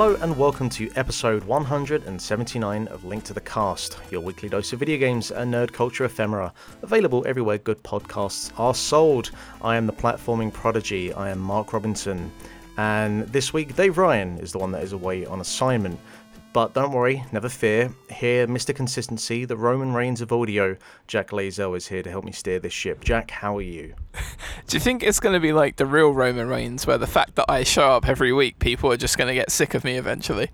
Hello and welcome to episode 179 of Link to the Cast, your weekly dose of video games and nerd culture ephemera, available everywhere good podcasts are sold. I am the platforming prodigy, I am Mark Robinson, and this week Dave Ryan is the one that is away on assignment. But don't worry, never fear. Here, Mr. Consistency, the Roman Reigns of audio, Jack Lazel is here to help me steer this ship. Jack, how are you? Do you think it's going to be like the real Roman Reigns, where the fact that I show up every week, people are just going to get sick of me eventually?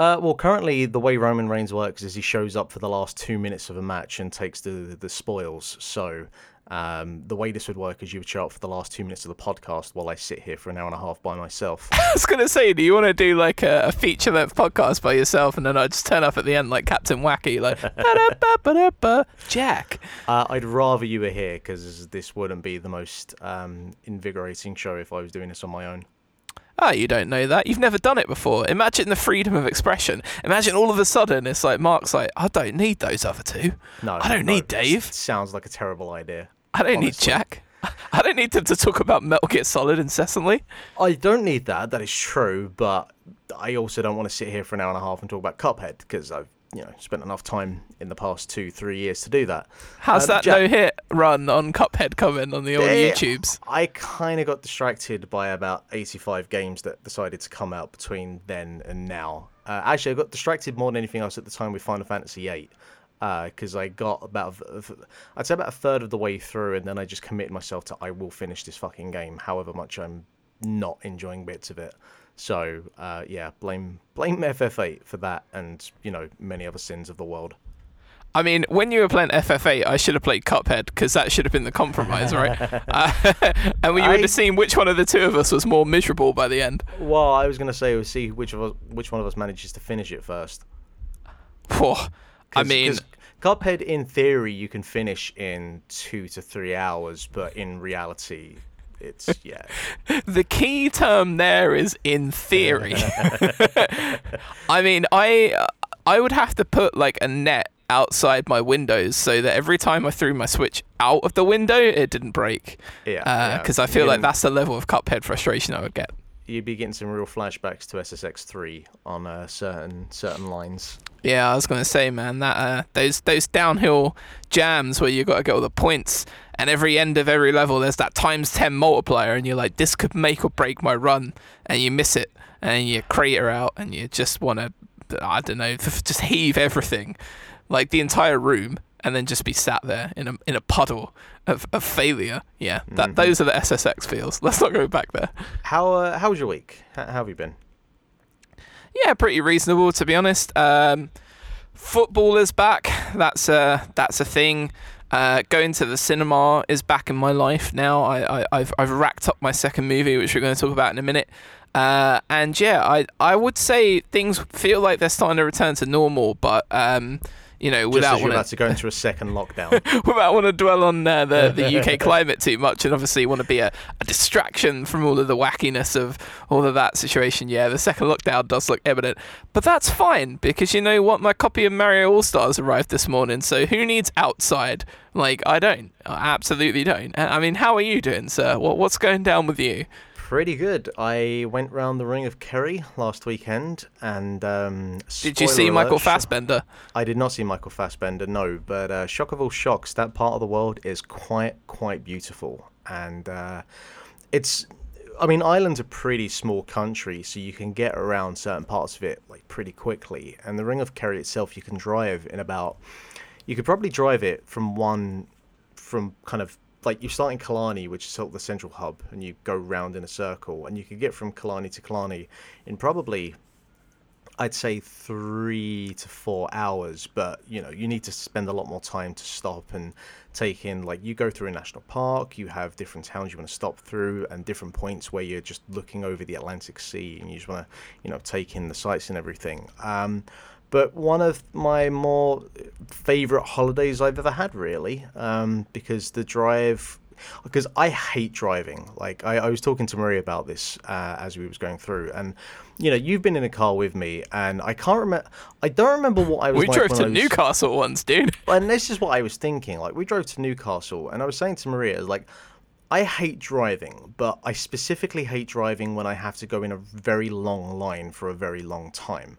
Uh, well, currently the way Roman Reigns works is he shows up for the last two minutes of a match and takes the the spoils. So um, the way this would work is you would show up for the last two minutes of the podcast while I sit here for an hour and a half by myself. I was going to say, do you want to do like a, a feature length podcast by yourself and then I'd just turn up at the end like Captain Wacky, like, Jack? Uh, I'd rather you were here because this wouldn't be the most um, invigorating show if I was doing this on my own. Oh, you don't know that. You've never done it before. Imagine the freedom of expression. Imagine all of a sudden it's like Mark's like, I don't need those other two. No, I don't no, need Dave. Sounds like a terrible idea. I don't need. Jack. I don't need them to talk about Metal Gear Solid incessantly. I don't need that. That is true, but I also don't want to sit here for an hour and a half and talk about Cuphead because I've you know spent enough time in the past two three years to do that. How's Um, that Jack- no hit run on Cuphead coming on the old YouTubes? I kind of got distracted by about 85 games that decided to come out between then and now. Uh, actually, I got distracted more than anything else at the time with Final Fantasy VIII. Because I got about, th- I'd say about a third of the way through, and then I just committed myself to I will finish this fucking game, however much I'm not enjoying bits of it. So uh, yeah, blame blame FF8 for that, and you know many other sins of the world. I mean, when you were playing FF8, I should have played Cuphead because that should have been the compromise, right? uh, and we would have seen which one of the two of us was more miserable by the end. Well, I was gonna say we'll see which of us, which one of us manages to finish it first. Phew. I mean, Cuphead, in theory, you can finish in two to three hours, but in reality, it's yeah. the key term there is in theory. I mean, I I would have to put like a net outside my windows so that every time I threw my Switch out of the window, it didn't break. Yeah, uh, yeah. Because I feel You're like that's the level of Cuphead frustration I would get. You'd be getting some real flashbacks to SSX3 on uh, certain certain lines. Yeah, I was gonna say, man, that uh, those those downhill jams where you got to get all the points, and every end of every level there's that times ten multiplier, and you're like, this could make or break my run, and you miss it, and you crater out, and you just want to, I don't know, just heave everything, like the entire room, and then just be sat there in a in a puddle of, of failure. Yeah, that those are the SSX feels. Let's not go back there. How uh, how was your week? How, how have you been? Yeah, pretty reasonable to be honest. Um, football is back. That's a that's a thing. Uh, going to the cinema is back in my life now. I, I I've I've racked up my second movie, which we're going to talk about in a minute. Uh, and yeah, I I would say things feel like they're starting to return to normal, but um, you know, Just without you're wanting about to go into a second lockdown. without want to dwell on uh, the the UK climate too much, and obviously want to be a, a distraction from all of the wackiness of all of that situation. Yeah, the second lockdown does look evident, but that's fine because you know what? My copy of Mario All Stars arrived this morning, so who needs outside? Like I don't, I absolutely don't. I I mean, how are you doing, sir? What what's going down with you? Pretty good. I went round the Ring of Kerry last weekend, and um, Did you see spoiler Michael alert, Fassbender? I did not see Michael Fassbender, no. But uh, shock of all shocks, that part of the world is quite, quite beautiful, and uh, it's. I mean, Ireland's a pretty small country, so you can get around certain parts of it like pretty quickly. And the Ring of Kerry itself, you can drive in about. You could probably drive it from one, from kind of like you start in Killarney, which is sort of the central hub, and you go round in a circle, and you could get from Killarney to Killarney in probably I'd say three to four hours, but you know, you need to spend a lot more time to stop and take in. Like, you go through a national park, you have different towns you want to stop through, and different points where you're just looking over the Atlantic Sea and you just want to, you know, take in the sights and everything. Um, but one of my more favorite holidays I've ever had, really, um, because the drive because I hate driving. Like I, I was talking to Marie about this uh, as we was going through, and you know, you've been in a car with me, and I can't remember. I don't remember what I was. We like drove when to was- Newcastle once, dude. and this is what I was thinking. Like we drove to Newcastle, and I was saying to Maria, like, I hate driving, but I specifically hate driving when I have to go in a very long line for a very long time.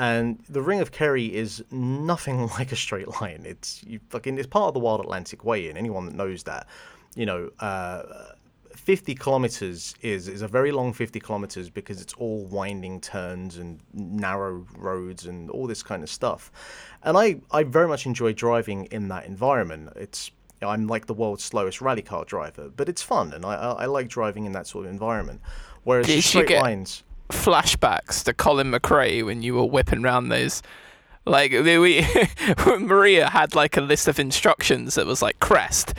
And the Ring of Kerry is nothing like a straight line. It's you fucking it's part of the Wild Atlantic Way, and anyone that knows that, you know, uh, 50 kilometers is is a very long 50 kilometers because it's all winding turns and narrow roads and all this kind of stuff. And I I very much enjoy driving in that environment. It's I'm like the world's slowest rally car driver, but it's fun and I I, I like driving in that sort of environment. Whereas Did straight get- lines. Flashbacks to Colin McRae when you were whipping round those. Like we Maria had like a list of instructions that was like crest,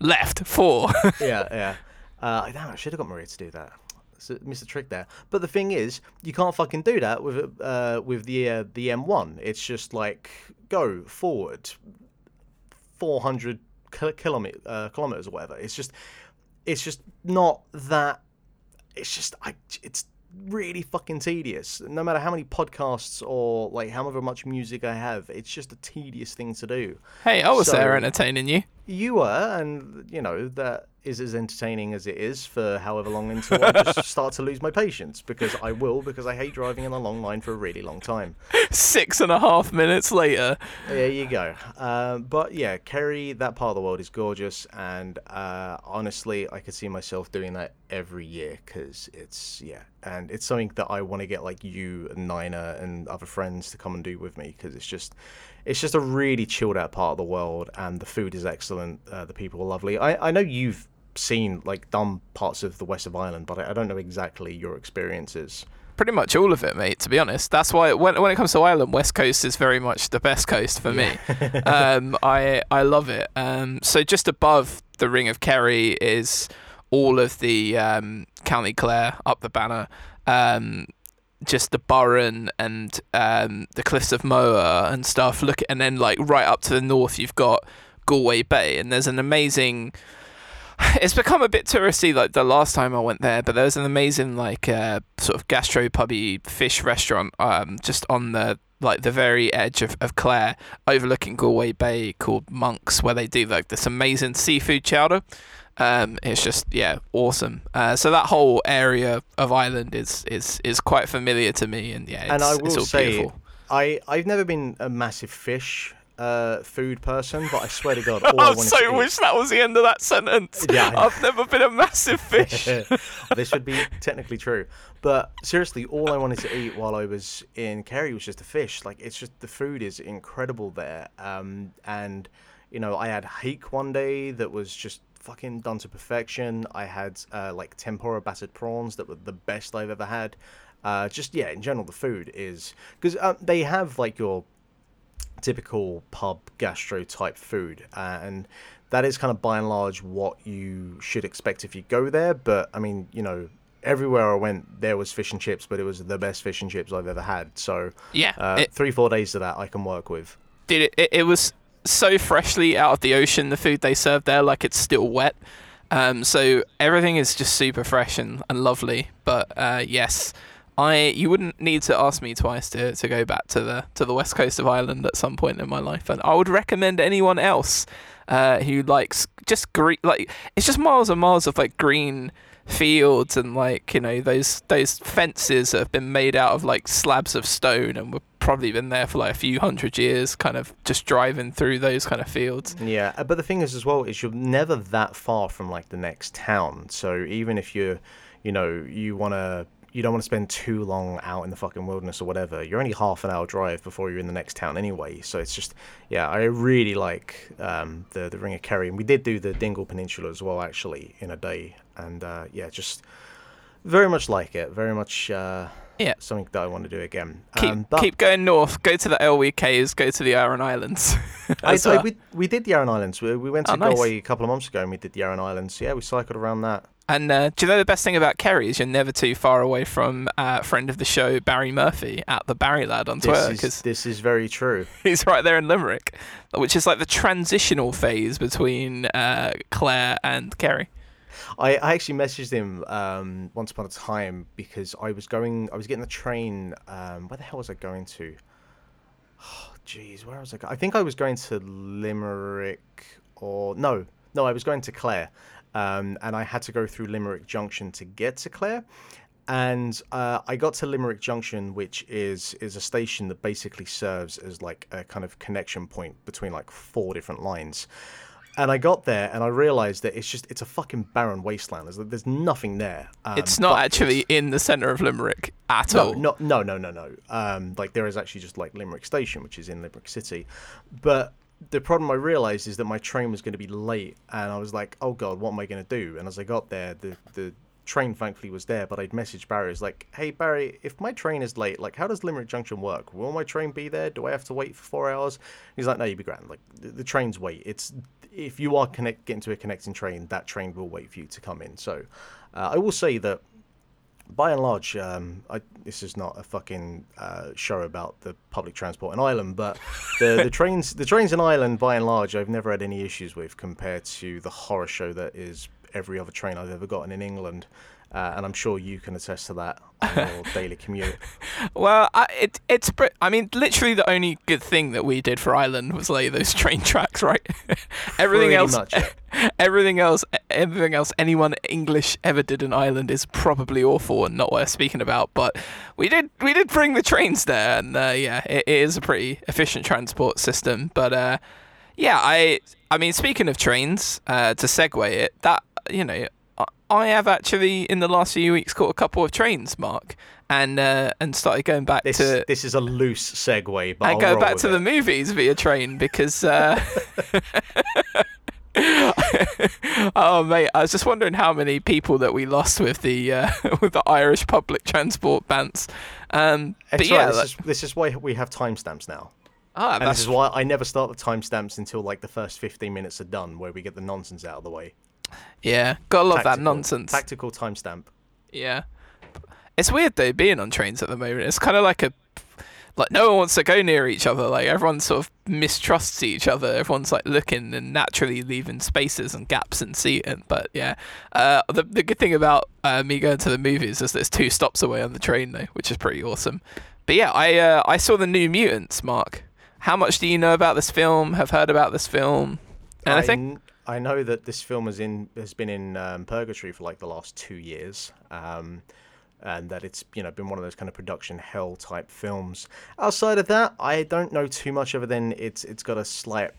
left four. yeah, yeah. Uh, damn, I should have got Maria to do that. So, missed a trick there. But the thing is, you can't fucking do that with uh, with the uh, the M1. It's just like go forward, four hundred kilometer uh, kilometers or whatever. It's just it's just not that. It's just I. It's really fucking tedious. No matter how many podcasts or like however much music I have, it's just a tedious thing to do. hey, I was So- there entertaining you. You were, and you know that is as entertaining as it is for however long until I just start to lose my patience because I will because I hate driving in a long line for a really long time. Six and a half minutes later. There you go. Um, but yeah, Kerry, that part of the world is gorgeous, and uh, honestly, I could see myself doing that every year because it's yeah, and it's something that I want to get like you and Nina and other friends to come and do with me because it's just. It's just a really chilled out part of the world, and the food is excellent. Uh, the people are lovely. I, I know you've seen like done parts of the west of Ireland, but I, I don't know exactly your experiences. Pretty much all of it, mate. To be honest, that's why when when it comes to Ireland, West Coast is very much the best coast for me. um, I I love it. Um, so just above the Ring of Kerry is all of the um, County Clare up the banner. Just the Burren and um, the Cliffs of Moher and stuff. Look, and then like right up to the north, you've got Galway Bay, and there's an amazing. It's become a bit touristy like the last time I went there, but there's an amazing like uh, sort of gastro pubby fish restaurant um, just on the like the very edge of, of Clare, overlooking Galway Bay called Monks, where they do like this amazing seafood chowder. Um, it's just yeah, awesome. Uh, so that whole area of Ireland is is is quite familiar to me, and yeah, it's, and I will all say, beautiful. I I've never been a massive fish uh, food person, but I swear to God, all I I so to eat- wish that was the end of that sentence. Yeah. I've never been a massive fish. this would be technically true. But seriously, all I wanted to eat while I was in Kerry was just a fish. Like it's just the food is incredible there. Um, and you know, I had hake one day that was just fucking done to perfection. I had uh, like tempura battered prawns that were the best I've ever had. Uh, just yeah, in general, the food is because um, they have like your typical pub gastro type food uh, and that is kind of by and large what you should expect if you go there but i mean you know everywhere i went there was fish and chips but it was the best fish and chips i've ever had so Yeah, uh, it- three four days of that i can work with Dude, it, it was so freshly out of the ocean, the food they serve there, like it's still wet. Um, so everything is just super fresh and, and lovely. But uh, yes, I you wouldn't need to ask me twice to, to go back to the to the west coast of Ireland at some point in my life, and I would recommend anyone else uh, who likes just green like it's just miles and miles of like green fields and like you know those those fences that have been made out of like slabs of stone and were probably been there for like a few hundred years kind of just driving through those kind of fields Yeah, uh, but the thing is as well is you're never that far from like the next town. So even if you're, you know, you want to, you don't want to spend too long out in the fucking wilderness or whatever. You're only half an hour drive before you're in the next town anyway. So it's just, yeah, I really like um, the the Ring of Kerry, and we did do the Dingle Peninsula as well actually in a day, and uh, yeah, just very much like it. Very much. Uh, Yeah. Something that I want to do again. keep Um, but- keep going north go to the Aillwee Caves go to the Aran Islands I, as I- we, we did the Aran Islands. We, we went to Oh, nice. Galway a couple of months ago and we did the Aran Islands. Yeah, we cycled around that. And uh, do you know the best thing about Kerry is you're never too far away from uh, friend of the show Barry Murphy at the Barry Lad on Twitter This because is, this is very true. he's right there in Limerick, which is like the transitional phase between uh, Clare and Kerry. I, I actually messaged him um, once upon a time because I was going, I was getting the train. Um, where the hell was I going to? Oh, jeez, where was I? I think I was going to Limerick or no, no, I was going to Clare, um, and I had to go through Limerick Junction to get to Clare. And uh, I got to Limerick Junction, which is is a station that basically serves as like a kind of connection point between like four different lines. And I got there and I realized that it's just it's a fucking barren wasteland. There's, there's nothing there. Um, it's not actually in the center of Limerick at no, all. no, no, no, no, no. Um, like there is actually just like Limerick Station, which is in Limerick City, but the problem I realized is that my train was going to be late, and I was like, "Oh God, what am I going to do?" And as I got there, the the train thankfully was there, but I'd message Barry. I was like, "Hey Barry, if my train is late, like how does Limerick Junction work? Will my train be there? Do I have to wait for four hours?" He's like, "No, you'd be grand. Like the, the trains wait. It's if you are connect getting to a connecting train, that train will wait for you to come in." So uh, I will say that by and large, um, I, this is not a fucking uh, show about the public transport in Ireland, but the, the trains, the trains in Ireland, by and large, I've never had any issues with compared to the horror show that is every other train I've ever gotten in England. Uh, and I'm sure you can attest to that on your daily commute. Well, I, it it's I mean, literally the only good thing that we did for Ireland was lay those train tracks, right? everything Pretty else, much, yeah. everything else, everything else anyone English ever did in Ireland is probably awful and not worth speaking about. But we did we did bring the trains there, and uh, yeah, it, it is a pretty efficient transport system. But uh, yeah, I I mean, speaking of trains, uh, to segue it, that you know. I- I have actually, in the last few weeks, caught a couple of trains, Mark, and uh, and started going back This to this is a loose segue, but I'll go back to it. the movies via train because. Uh, oh mate, I was just wondering how many people that we lost with the uh, with the Irish public transport bans. Um, but It's yeah, right, like- this, is, this is why we have timestamps now. ah, And this is why I never start the timestamps until like the first 15 minutes are done, where we get the nonsense out of the way. Yeah, gotta love that nonsense. Tactical timestamp. Yeah. It's weird though being on trains at the moment. It's kind of like a like no one wants to go near each other. Like everyone sort of mistrusts each other. Everyone's like looking and naturally leaving spaces and gaps in seating. But yeah, uh, the the good thing about uh, me going to the movies is there's two stops away on the train though, which is pretty awesome. But yeah, I uh, I saw the New Mutants. Mark, how much do you know about this film? Have heard about this film? Anything? I, know that this film in has been in um, purgatory for like the last two years, um, and that it's you know been one of those kind of production hell type films. Outside of that, I don't know too much other than it's it's got a slight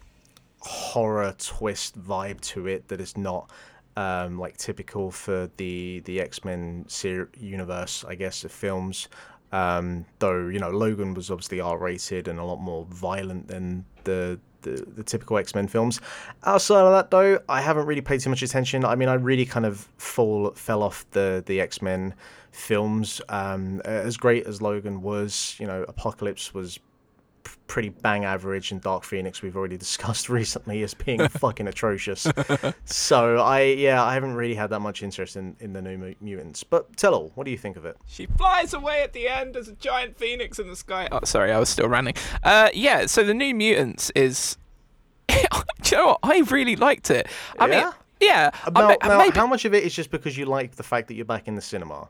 horror twist vibe to it that is not um, like typical for the the X Men ser- universe, I guess, of films. Um, though you know Logan was obviously R rated and a lot more violent than the the, the typical X Men films. Outside of that, though, I haven't really paid too much attention. I mean, I really kind of fall fell off the the X Men films. Um, as great as Logan was, you know, Apocalypse was pretty bang average, and Dark Phoenix we've already discussed recently as being fucking atrocious. So I yeah, I haven't really had that much interest in in the New Mutants. But tell all, what do you think of it? She flies away at the end as a giant phoenix in the sky. Oh, sorry, I was still running. Uh, yeah. So the New Mutants is. Do you know what? I really liked it. I mean, Yeah? yeah. I Now, now, maybe, how much of it is just because you like the fact that you're back in the cinema?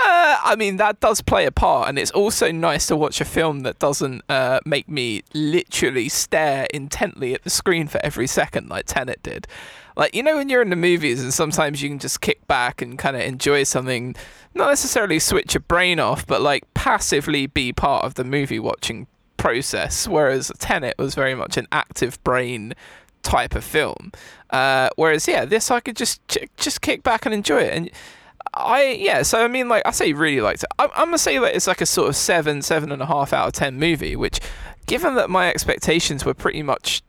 Uh, I mean, that does play a part, and it's also nice to watch a film that doesn't uh, make me literally stare intently at the screen for every second like Tenet did. Like, you know, when you're in the movies and sometimes you can just kick back and kind of enjoy something, not necessarily switch your brain off, but like passively be part of the movie watching process. Whereas Tenet was very much an active brain type of film. Uh, whereas, yeah, this I could just just kick back and enjoy it. And I yeah, so I mean, like I say, really liked it. I'm, I'm gonna say that it's like a sort of seven, seven and a half out of ten movie. Which, given that my expectations were pretty much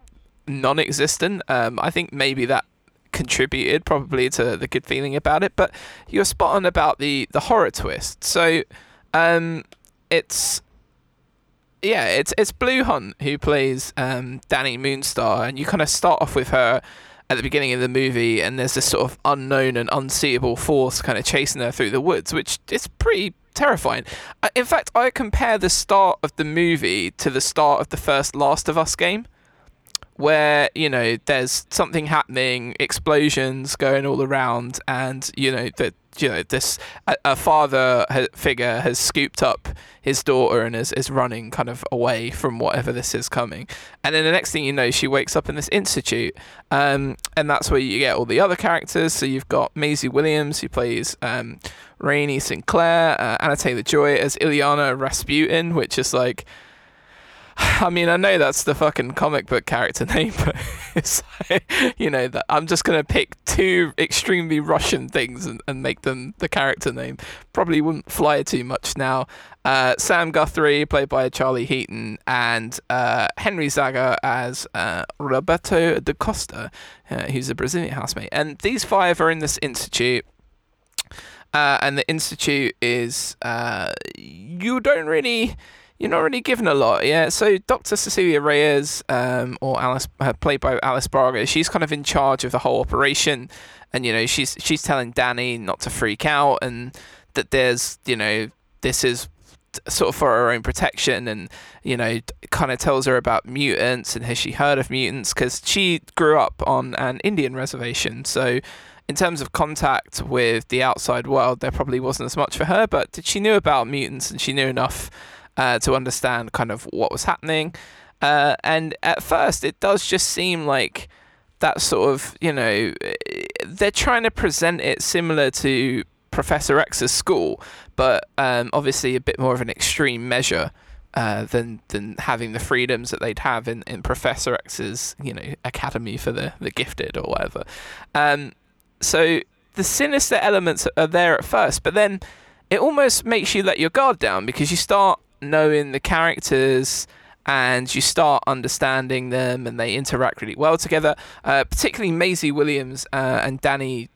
non-existent, um, I think maybe that contributed probably to the good feeling about it. But you're spot on about the the horror twist. So, um, it's yeah, it's it's Blu Hunt who plays um, Dani Moonstar, and you kind of start off with her at the beginning of the movie, and there's this sort of unknown and unseeable force kind of chasing her through the woods, which is pretty terrifying. In fact, I compare the start of the movie to the start of the first Last of Us game, where you know there's something happening, explosions going all around, and you know that you know this a, a father ha- figure has scooped up his daughter and is, is running kind of away from whatever this is coming. And then the next thing you know she wakes up in this institute um, and that's where you get all the other characters. So you've got Maisie Williams who plays um, Rahne Sinclair uh, Anya Taylor-Joy as Illyana Rasputin which is like I mean, I know that's the fucking comic book character name, but it's you know that I'm just gonna pick two extremely Russian things and, and make them the character name. Probably wouldn't fly too much now. Uh, Sam Guthrie, played by Charlie Heaton, and uh, Henry Zaga as uh, Roberto da Costa, uh, who's a Brazilian housemate. And these five are in this institute. Uh, and the institute is uh, you don't really you're not really given a lot, yeah. So Dr. Cecilia Reyes, um, or Alice, uh, played by Alice Braga, she's kind of in charge of the whole operation, and you know she's she's telling Dani not to freak out and that there's you know this is sort of for her own protection and you know kind of tells her about mutants and has she heard of mutants because she grew up on an indian reservation so in terms of contact with the outside world there probably wasn't as much for her but did she knew about mutants and she knew enough uh, to understand kind of what was happening. Uh, and at first, it does just seem like that sort of, you know, they're trying to present it similar to Professor X's school, but um, obviously a bit more of an extreme measure. Uh, than than having the freedoms that they'd have in, in Professor X's you know academy for the, the gifted or whatever. Um, so the sinister elements are there at first, but then it almost makes you let your guard down because you start knowing the characters and you start understanding them and they interact really well together. Uh, particularly Maisie Williams uh, and Dani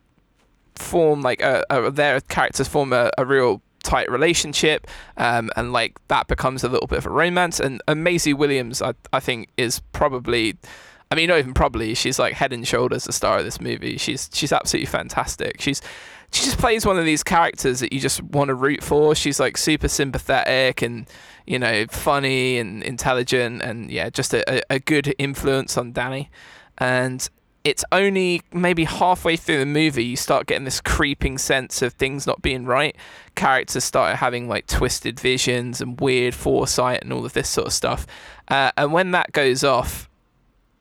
form like a, a, their characters form a, a real tight relationship um, and like that becomes a little bit of a romance. And, and Maisie Williams I, I think is probably I mean not even probably she's like head and shoulders the star of this movie. She's she's absolutely fantastic. She's she just plays one of these characters that you just want to root for. She's like super sympathetic and you know funny and intelligent and yeah, just a, a good influence on Dani. And it's only maybe halfway through the movie you start getting this creeping sense of things not being right. Characters start having like twisted visions and weird foresight and all of this sort of stuff. Uh, and when that goes off,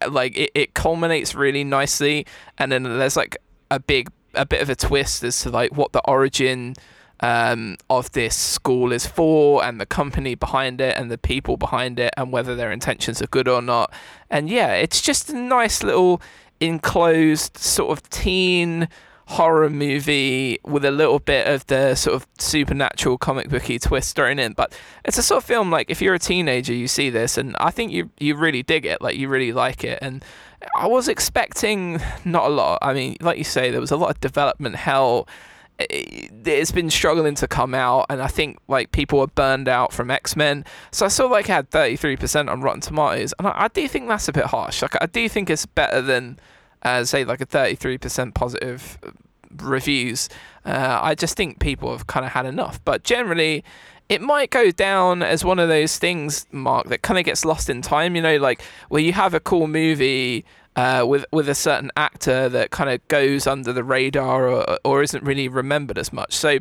like it, it culminates really nicely, and then there's like a big a bit of a twist as to like what the origin um, of this school is for and the company behind it and the people behind it and whether their intentions are good or not. And yeah, it's just a nice little enclosed sort of teen horror movie with a little bit of the sort of supernatural comic booky twist thrown in. But it's a sort of film like if you're a teenager, you see this, and I think you you really dig it, like you really like it, and I was expecting not a lot. I mean, like you say, there was a lot of development hell. It's been struggling to come out, and I think like people were burned out from X Men. So I saw like had thirty three percent on Rotten Tomatoes, and I, I, do think that's a bit harsh. Like I do think it's better than uh, say like a thirty three percent positive reviews. Uh, I just think people have kind of had enough. But generally, it might go down as one of those things, Mark, that kind of gets lost in time. You know, like where you have a cool movie uh, with with a certain actor that kind of goes under the radar or or isn't really remembered as much. So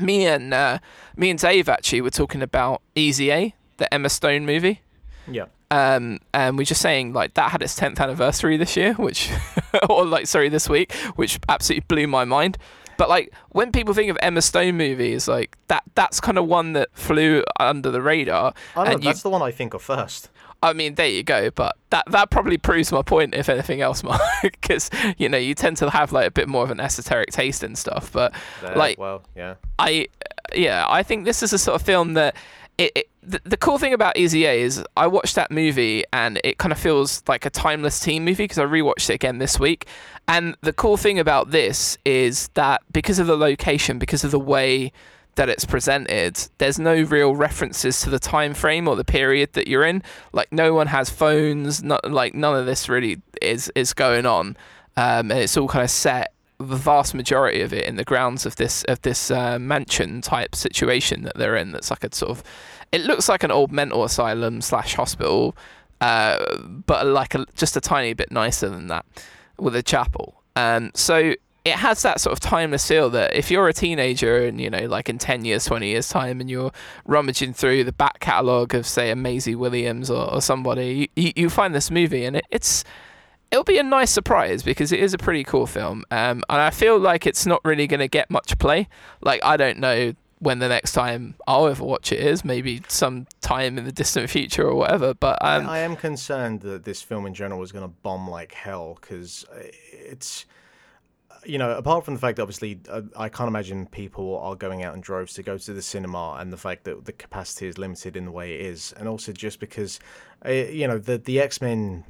me and uh, me and Dave actually were talking about Easy A, the Emma Stone movie. Yeah. Um, and we're just saying like that had its 10th anniversary this year, which, or like sorry, this week, which absolutely blew my mind. But like when people think of Emma Stone movies, like that that's kind of one that flew under the radar. Oh, I know, that's the one I think of first. I mean, there you go. But that that probably proves my point, if anything else, Mark, because you know you tend to have like a bit more of an esoteric taste and stuff. But like, well, yeah, I yeah, I think this is a sort of film that it, it the, the cool thing about Easy A is I watched that movie and it kind of feels like a timeless teen movie because I rewatched it again this week. And the cool thing about this is that because of the location, because of the way that it's presented, there's no real references to the time frame or the period that you're in. Like no one has phones, not like none of this really is is going on, um, and it's all kind of set. The vast majority of it in the grounds of this of this uh, mansion type situation that they're in. That's like a sort of it looks like an old mental asylum slash hospital. uh, but like a, just a tiny bit nicer than that with a chapel. Um, so it has that sort of timeless feel that if you're a teenager and you know like in 10 years 20 years time and you're rummaging through the back catalogue of say a Maisie Williams or, or somebody you, you find this movie and it, it's it'll be a nice surprise because it is a pretty cool film um, and I feel like it's not really going to get much play like I don't know when the next time I'll ever watch it is, maybe some time in the distant future or whatever. But um, I, I am concerned that this film in general is going to bomb like hell because it's you know, apart from the fact that obviously uh, I can't imagine people are going out in droves to go to the cinema, and the fact that the capacity is limited in the way it is, and also just because, uh, you know, the the X Men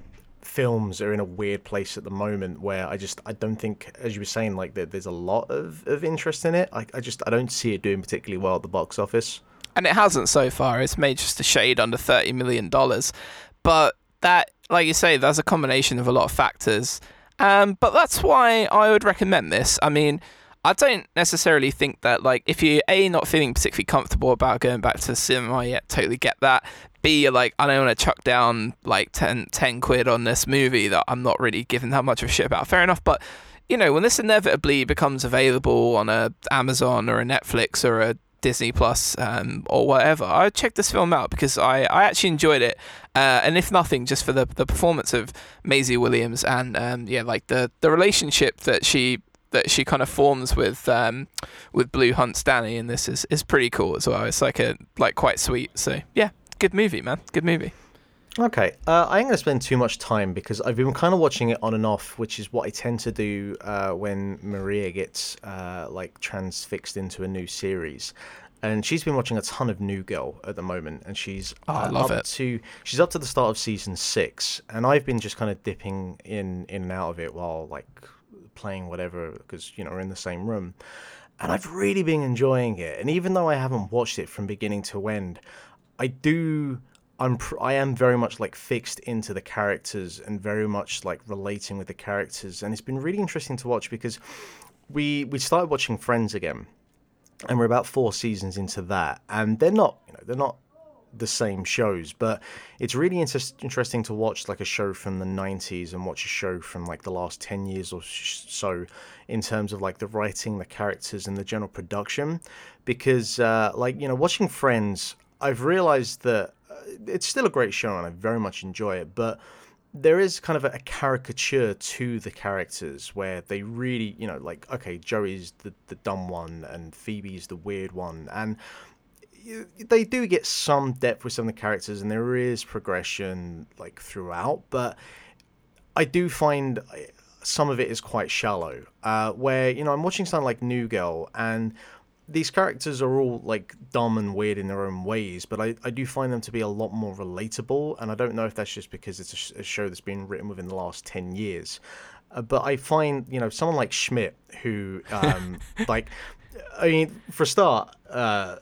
films are in a weird place at the moment where I just I don't think, as you were saying, like there's a lot of, of interest in it. I, I just I don't see it doing particularly well at the box office. And it hasn't so far. It's made just a shade under thirty million dollars, but that, like you say, there's a combination of a lot of factors um, but that's why I would recommend this. I mean, I don't necessarily think that like if you a not feeling particularly comfortable about going back to the cinema yet, totally get that. B like I don't want to chuck down like 10, 10 quid on this movie that I'm not really giving that much of a shit about. Fair enough, but you know when this inevitably becomes available on a Amazon or a Netflix or a Disney Plus um, or whatever, I check this film out because I, I actually enjoyed it. Uh, and if nothing, just for the the performance of Maisie Williams and um, yeah, like the the relationship that she that she kind of forms with um, with Blu Hunt's Dani in this is, is pretty cool as well. It's like a like quite sweet. So yeah, good movie, man. Good movie. Okay, uh, I ain't gonna spend too much time because I've been kind of watching it on and off, which is what I tend to do uh, when Maria gets uh, like transfixed into a new series. And she's been watching a ton of New Girl at the moment, and she's oh, I love up it. to she's up to the start of season six, and I've been just kind of dipping in in and out of it while like playing whatever because you know we're in the same room, and I've really been enjoying it. And even though I haven't watched it from beginning to end, I do I'm I am very much like fixed into the characters and very much like relating with the characters, and it's been really interesting to watch because we we started watching Friends again, and we're about four seasons into that, and they're not you know they're not the same shows, but it's really inter- interesting to watch like a show from the 90s and watch a show from like the last 10 years or so in terms of like the writing, the characters, and the general production. Because, uh, like, you know, watching Friends, I've realized that it's still a great show and I very much enjoy it, but there is kind of a, caricature to the characters where they really, you know, like okay, Joey's the the dumb one and Phoebe's the weird one, and they do get some depth with some of the characters, and there is progression like throughout, but I do find uh, some of it is quite shallow. Uh, where you know I'm watching something like New Girl and these characters are all like dumb and weird in their own ways, but I, I do find them to be a lot more relatable. And I don't know if that's just because it's a, sh- a show that's been written within the last 10 years. Uh, but I find, you know, someone like Schmidt, who, um, like, I mean, for a start, uh,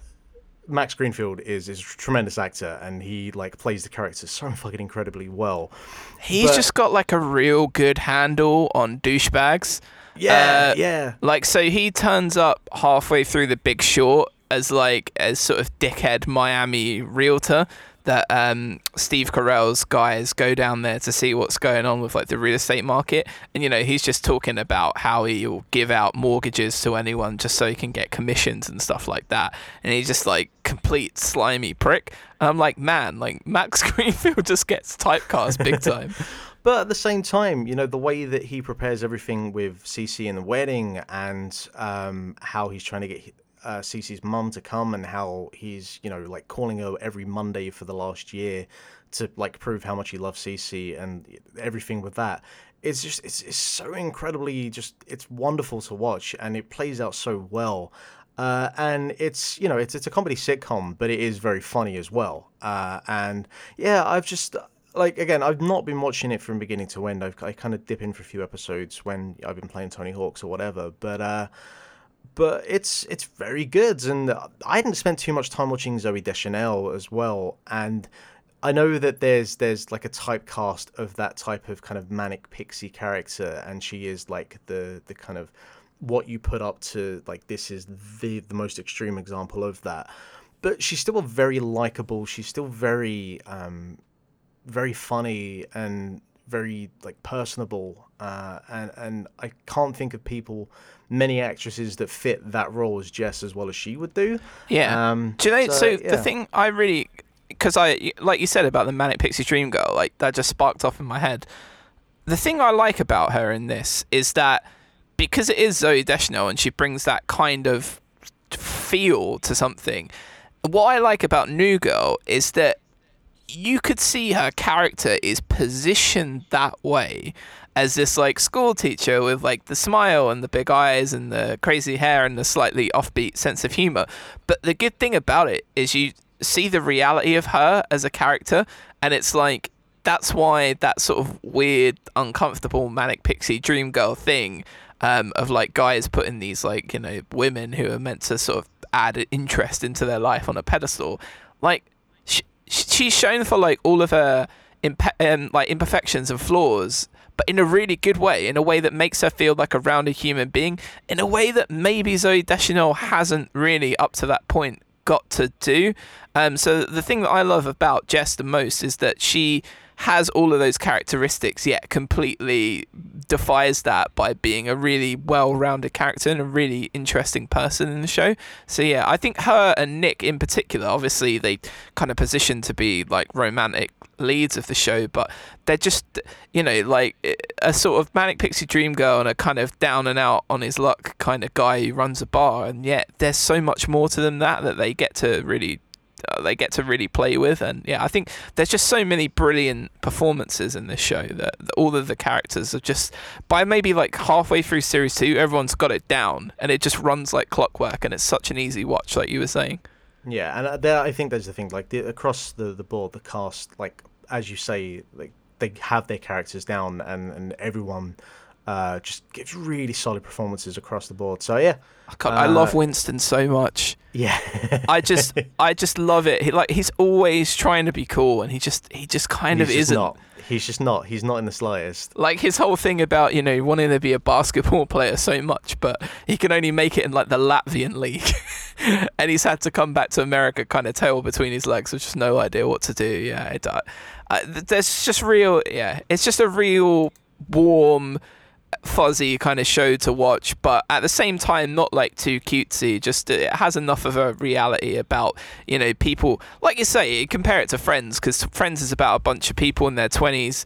Max Greenfield is is a tremendous actor and he like plays the character so fucking incredibly well. He's but, just got like a real good handle on douchebags. Yeah, uh, yeah. Like so he turns up halfway through the big short as like as sort of dickhead Miami realtor that um, Steve Carell's guys go down there to see what's going on with like the real estate market, and you know he's just talking about how he'll give out mortgages to anyone just so he can get commissions and stuff like that, and he's just like complete slimy prick. And I'm like, man, like Max Greenfield just gets typecast big time. But at the same time, you know, the way that he prepares everything with Cece in the wedding and um, how he's trying to get uh, Cece's mum to come and how he's, you know, like calling her every Monday for the last year to like prove how much he loves Cece and everything with that. It's just, it's, it's so incredibly just, it's wonderful to watch and it plays out so well. Uh, and it's you know it's it's a comedy sitcom, but it is very funny as well. Uh, and yeah, I've just like again, I've not been watching it from beginning to end. I've I kind of dip in for a few episodes when I've been playing Tony Hawk's or whatever. But uh, but it's it's very good, and I hadn't spent too much time watching Zooey Deschanel as well, and. I know that there's there's like a typecast of that type of kind of manic pixie character, and she is like the the kind of what you put up to like this is the the most extreme example of that. But she's still a very likable. She's still very um, very funny and very like personable, uh, and and I can't think of people, many actresses that fit that role as Jess as well as she would do. Yeah. Um, Do you know? So, so, the thing I really, because I like you said about the manic pixie dream girl, like that just sparked off in my head. The thing I like about her in this is that because it is Zooey Deschanel and she brings that kind of feel to something. What I like about New Girl is that you could see her character is positioned that way as this like school teacher with like the smile and the big eyes and the crazy hair and the slightly offbeat sense of humor. But the good thing about it is you see the reality of her as a character and it's like that's why that sort of weird, uncomfortable manic pixie dream girl thing um, of like guys putting these like you know women who are meant to sort of add interest into their life on a pedestal, like she's shown for like all of her um, like imperfections and flaws but in a really good way in a way that makes her feel like a rounded human being in a way that maybe Zooey Deschanel hasn't really up to that point got to do. Um, so the thing that I love about Jess the most is that she has all of those characteristics yet completely defies that by being a really well-rounded character and a really interesting person in the show. So yeah i think her and nick in particular obviously they kind of position to be like romantic leads of the show but they're just you know like eh, a sort of manic pixie dream girl and a kind of down and out on his luck kind of guy who runs a bar and yet there's so much more to them that that they get to really uh, they get to really play with. And yeah i think there's just so many brilliant performances in this show that, that all of the characters are just by maybe like halfway through series two everyone's got it down and it just runs like clockwork and it's such an easy watch like you were saying. Yeah, and uh, there I think there's the thing like the, across the the board, the cast, like as you say, like they have their characters down, and and everyone uh, just gives really solid performances across the board. So yeah, I, can't, I love Uh, winston so much yeah, I just, I just love it. He like he's always trying to be cool, and he just, he just kind he's of just isn't. not. He's just not. He's not in the slightest. Like his whole thing about you know wanting to be a basketball player so much, but he can only make it in like the Latvian league, and he's had to come back to America, kind of tail between his legs, with just no idea what to do. Yeah, it, uh, uh, there's just real. Yeah, it's just a real warm fuzzy kind of show to watch, but at the same time, not like too cutesy. Just uh, it has enough of a reality about you know people, like you say, compare it to Friends because Friends is about a bunch of people in their twenties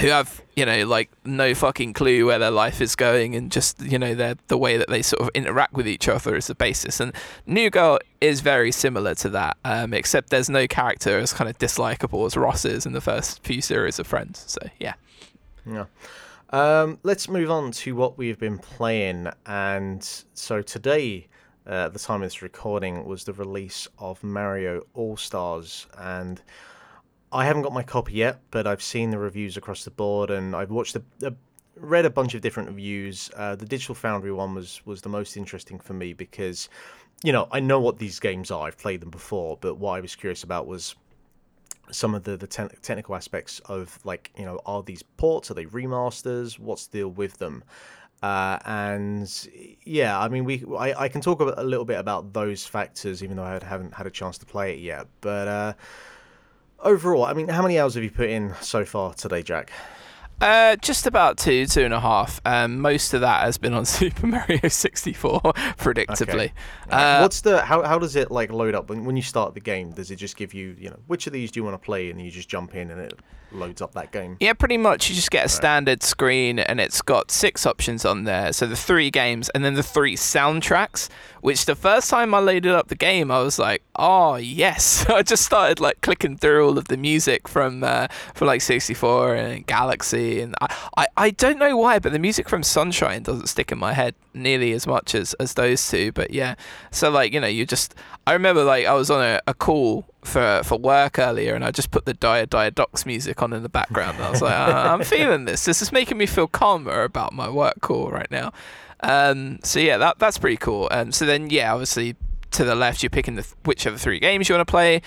who have you know like no fucking clue where their life is going and just you know the way that they sort of interact with each other is the basis and new girl is very similar to that um, except there's no character as kind of dislikable as ross is in the first few series of friends so yeah Yeah. Um, let's move on to what we've been playing. And so today, uh, at the time of this recording, was the release of Mario All Stars. And I haven't got my copy yet, but I've seen the reviews across the board and I've watched a, a read a bunch of different reviews. Uh, the Digital Foundry one was was the most interesting for me because, you know, I know what these games are. I've played them before, but what I was curious about was some of the the te- technical aspects of like you know are these ports? Are they remasters? What's the deal with them? Uh, and yeah i mean we I, I can talk a, little bit about those factors even though i haven't had a chance to play it yet. But uh, overall i mean how many hours have you put in so far today jack Uh, just about two, two and a half. Um, most of that has been on Super Mario 64, predictably. Uh, what's the how, how does it like load up when, when you start the game does it just give you you know which of these do you want to play and you just jump in and it loads up that game Yeah, pretty much. You just get a standard screen, and it's got six options on there. So the three games, and then the three soundtracks. Which the first time I loaded up the game, I was like, "Oh yes!" I just started like clicking through all of the music from uh, from like 64 and Galaxy, and I, I I don't know why, but the music from Sunshine doesn't stick in my head nearly as much as as those two. But yeah, so like you know, you just I remember like I was on a, a call for for work earlier, and I just put the Dire Dire Docks music on in the background. And I was like, "Ah, I'm feeling this. This is making me feel calmer about my work call right now. Um, so yeah, that that's pretty cool. Um, so then yeah, obviously to the left, you're picking the th- whichever three games you want to play.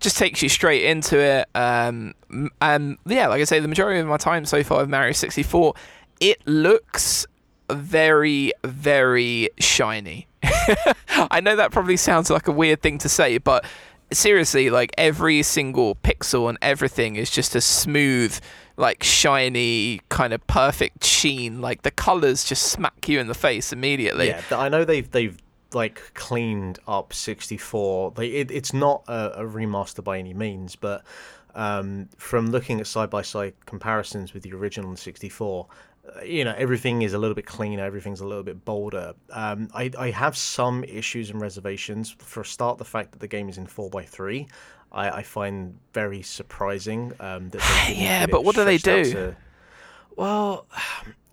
Just takes you straight into it. Um, and yeah, like I say, the majority of my time so far with Mario 64, it looks very, very shiny. I know that probably sounds like a weird thing to say, but seriously, like every single pixel and everything is just a smooth, like shiny, kind of perfect sheen. Like the colors just smack you in the face immediately. Yeah, I know they've they've like cleaned up 64. They it, it's not a, a remaster by any means, but um, from looking at side by side comparisons with the original 64, uh, you know everything is a little bit cleaner everything's a little bit bolder um, I, I have some issues and reservations for a start the fact that the game is in 4x3 I, I find very surprising um, that Yeah, but what do they do? to- well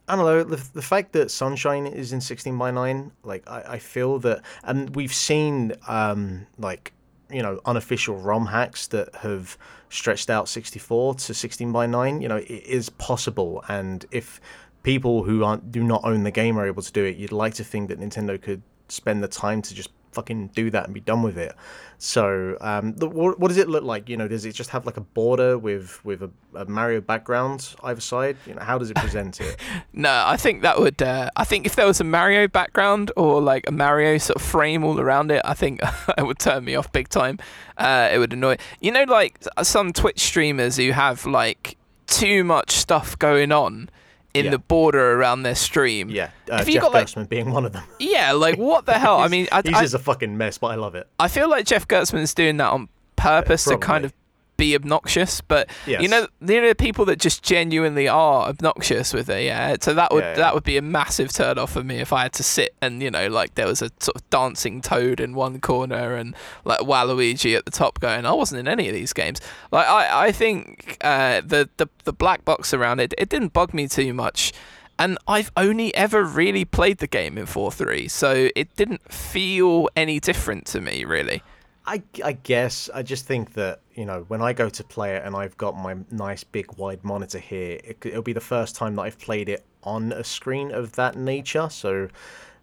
I don't know the, the fact that Sunshine is in 16 by 9 like I, I feel that and we've seen um, like you know unofficial ROM hacks that have stretched out 64 to 16 by 9 you know it is possible. And if people who aren't do not own the game are able to do it you'd like to think that Nintendo could spend the time to just fucking do that and be done with it so um the, what, what does it look like you know does it just have like a border with with a, a Mario background either side you know how does it present it No, I think that would. Uh, I think if there was a Mario background or like a Mario sort of frame all around it, I think it would turn me off big time. Uh, it would annoy. You know, like some Twitch streamers who have like too much stuff going on in Yeah. the border around their stream. yeah uh, Jeff got, like- Gerstmann being one of them Yeah, like what the hell? I mean, I, he's I, just a fucking mess but I love it I feel like Jeff Gerstmann's doing that on purpose to kind of be obnoxious, but yes. you know, you know, the people that just genuinely are obnoxious with it, yeah. So that would Yeah, yeah. that would be a massive turn off for me if I had to sit and you know, like there was a sort of dancing toad in one corner and like Waluigi at the top going. I wasn't in any of these games. Like I, I think uh, the the the black box around it, it didn't bug me too much. And I've only ever really played the game in 4 3, so it didn't feel any different to me, really. I, I guess I just think that you know when I go to play it and I've got my nice big wide monitor here, it, it'll be the first time that I've played it on a screen of that nature. So,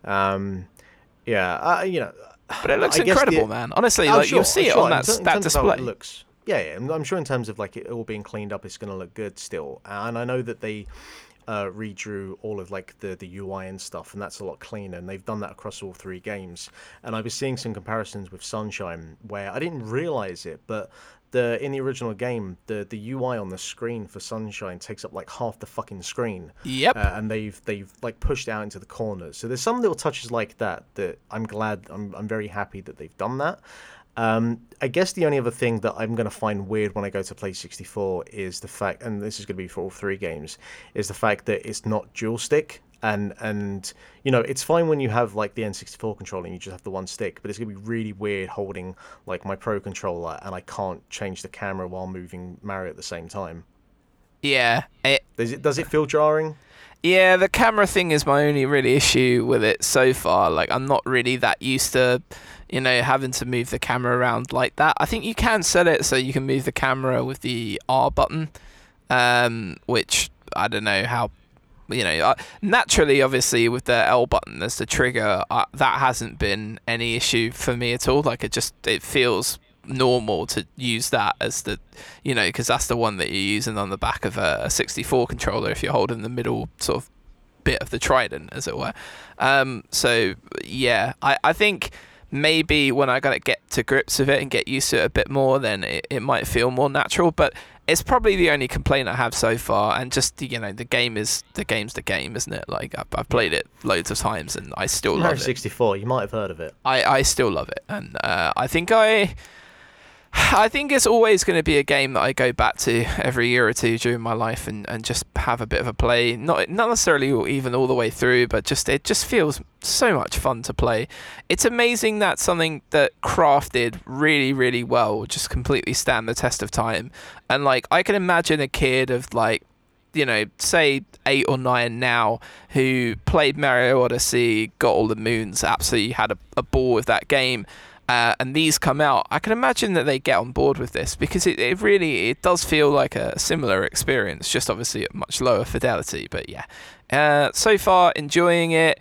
um, yeah, uh, you know, But it looks I guess the- incredible, man. Honestly, Oh, like you'll sure, see it sure. on that that terms of how display. looks. Yeah, yeah, I'm- I'm sure in terms of like it all being cleaned up, it's going to look good still. And I know that they uh, redrew all of like the the UI and stuff, and that's a lot cleaner. And they've done that across all three games. And I was seeing some comparisons with Sunshine where I didn't realize it, but the in the original game, the the UI on the screen for Sunshine takes up like half the fucking screen Yep. uh, and they've they've like pushed out into the corners. So there's some little touches like that that I'm glad I'm I'm very happy that they've done that. Um, I guess the only other thing that I'm going to find weird when I go to play 64 is the fact, and this is going to be for all three games, is the fact that it's not dual stick. And and you know it's fine when you have like the N64 controller and you just have the one stick, but it's gonna be really weird holding like my Pro controller and I can't change the camera while moving Mario at the same time. yeah. It, Does it does it feel jarring? yeah. The camera thing is my only really issue with it so far. Like I'm not really that used to, you know, having to move the camera around like that. I think you can set it so you can move the camera with the R button, um, which I don't know how. You know, uh, naturally, obviously, with the L button as the trigger, uh, that hasn't been any issue for me at all. Like, it just it feels normal to use that as the, you know, because that's the one that you're using on the back of a, a 64 controller if you're holding the middle sort of bit of the trident, as it were. Um, so yeah, I, I think maybe when I gotta get to grips with it and get used to it a bit more, then it, it might feel more natural. But it's probably the only complaint I have so far. And just you know, the game is the game's the game, isn't it? Like I've, I've played it loads of times and I still Mario love it. 64, you might have heard of it. I, I still love it, and uh, I think I, I think it's always going to be a game that I go back to every year or two during my life, and, and just have a bit of a play. Not not necessarily even all the way through, but just it just feels so much fun to play. It's amazing that something that crafted really really well just completely stand the test of time, and like I can imagine a kid of like you know, say eight or nine now, who played Mario Odyssey, got all the moons, absolutely had a, a ball with that game, uh, and these come out, I can imagine that they get on board with this because it, it really it does feel like a similar experience, just obviously at much lower fidelity. But yeah, uh, so far enjoying it.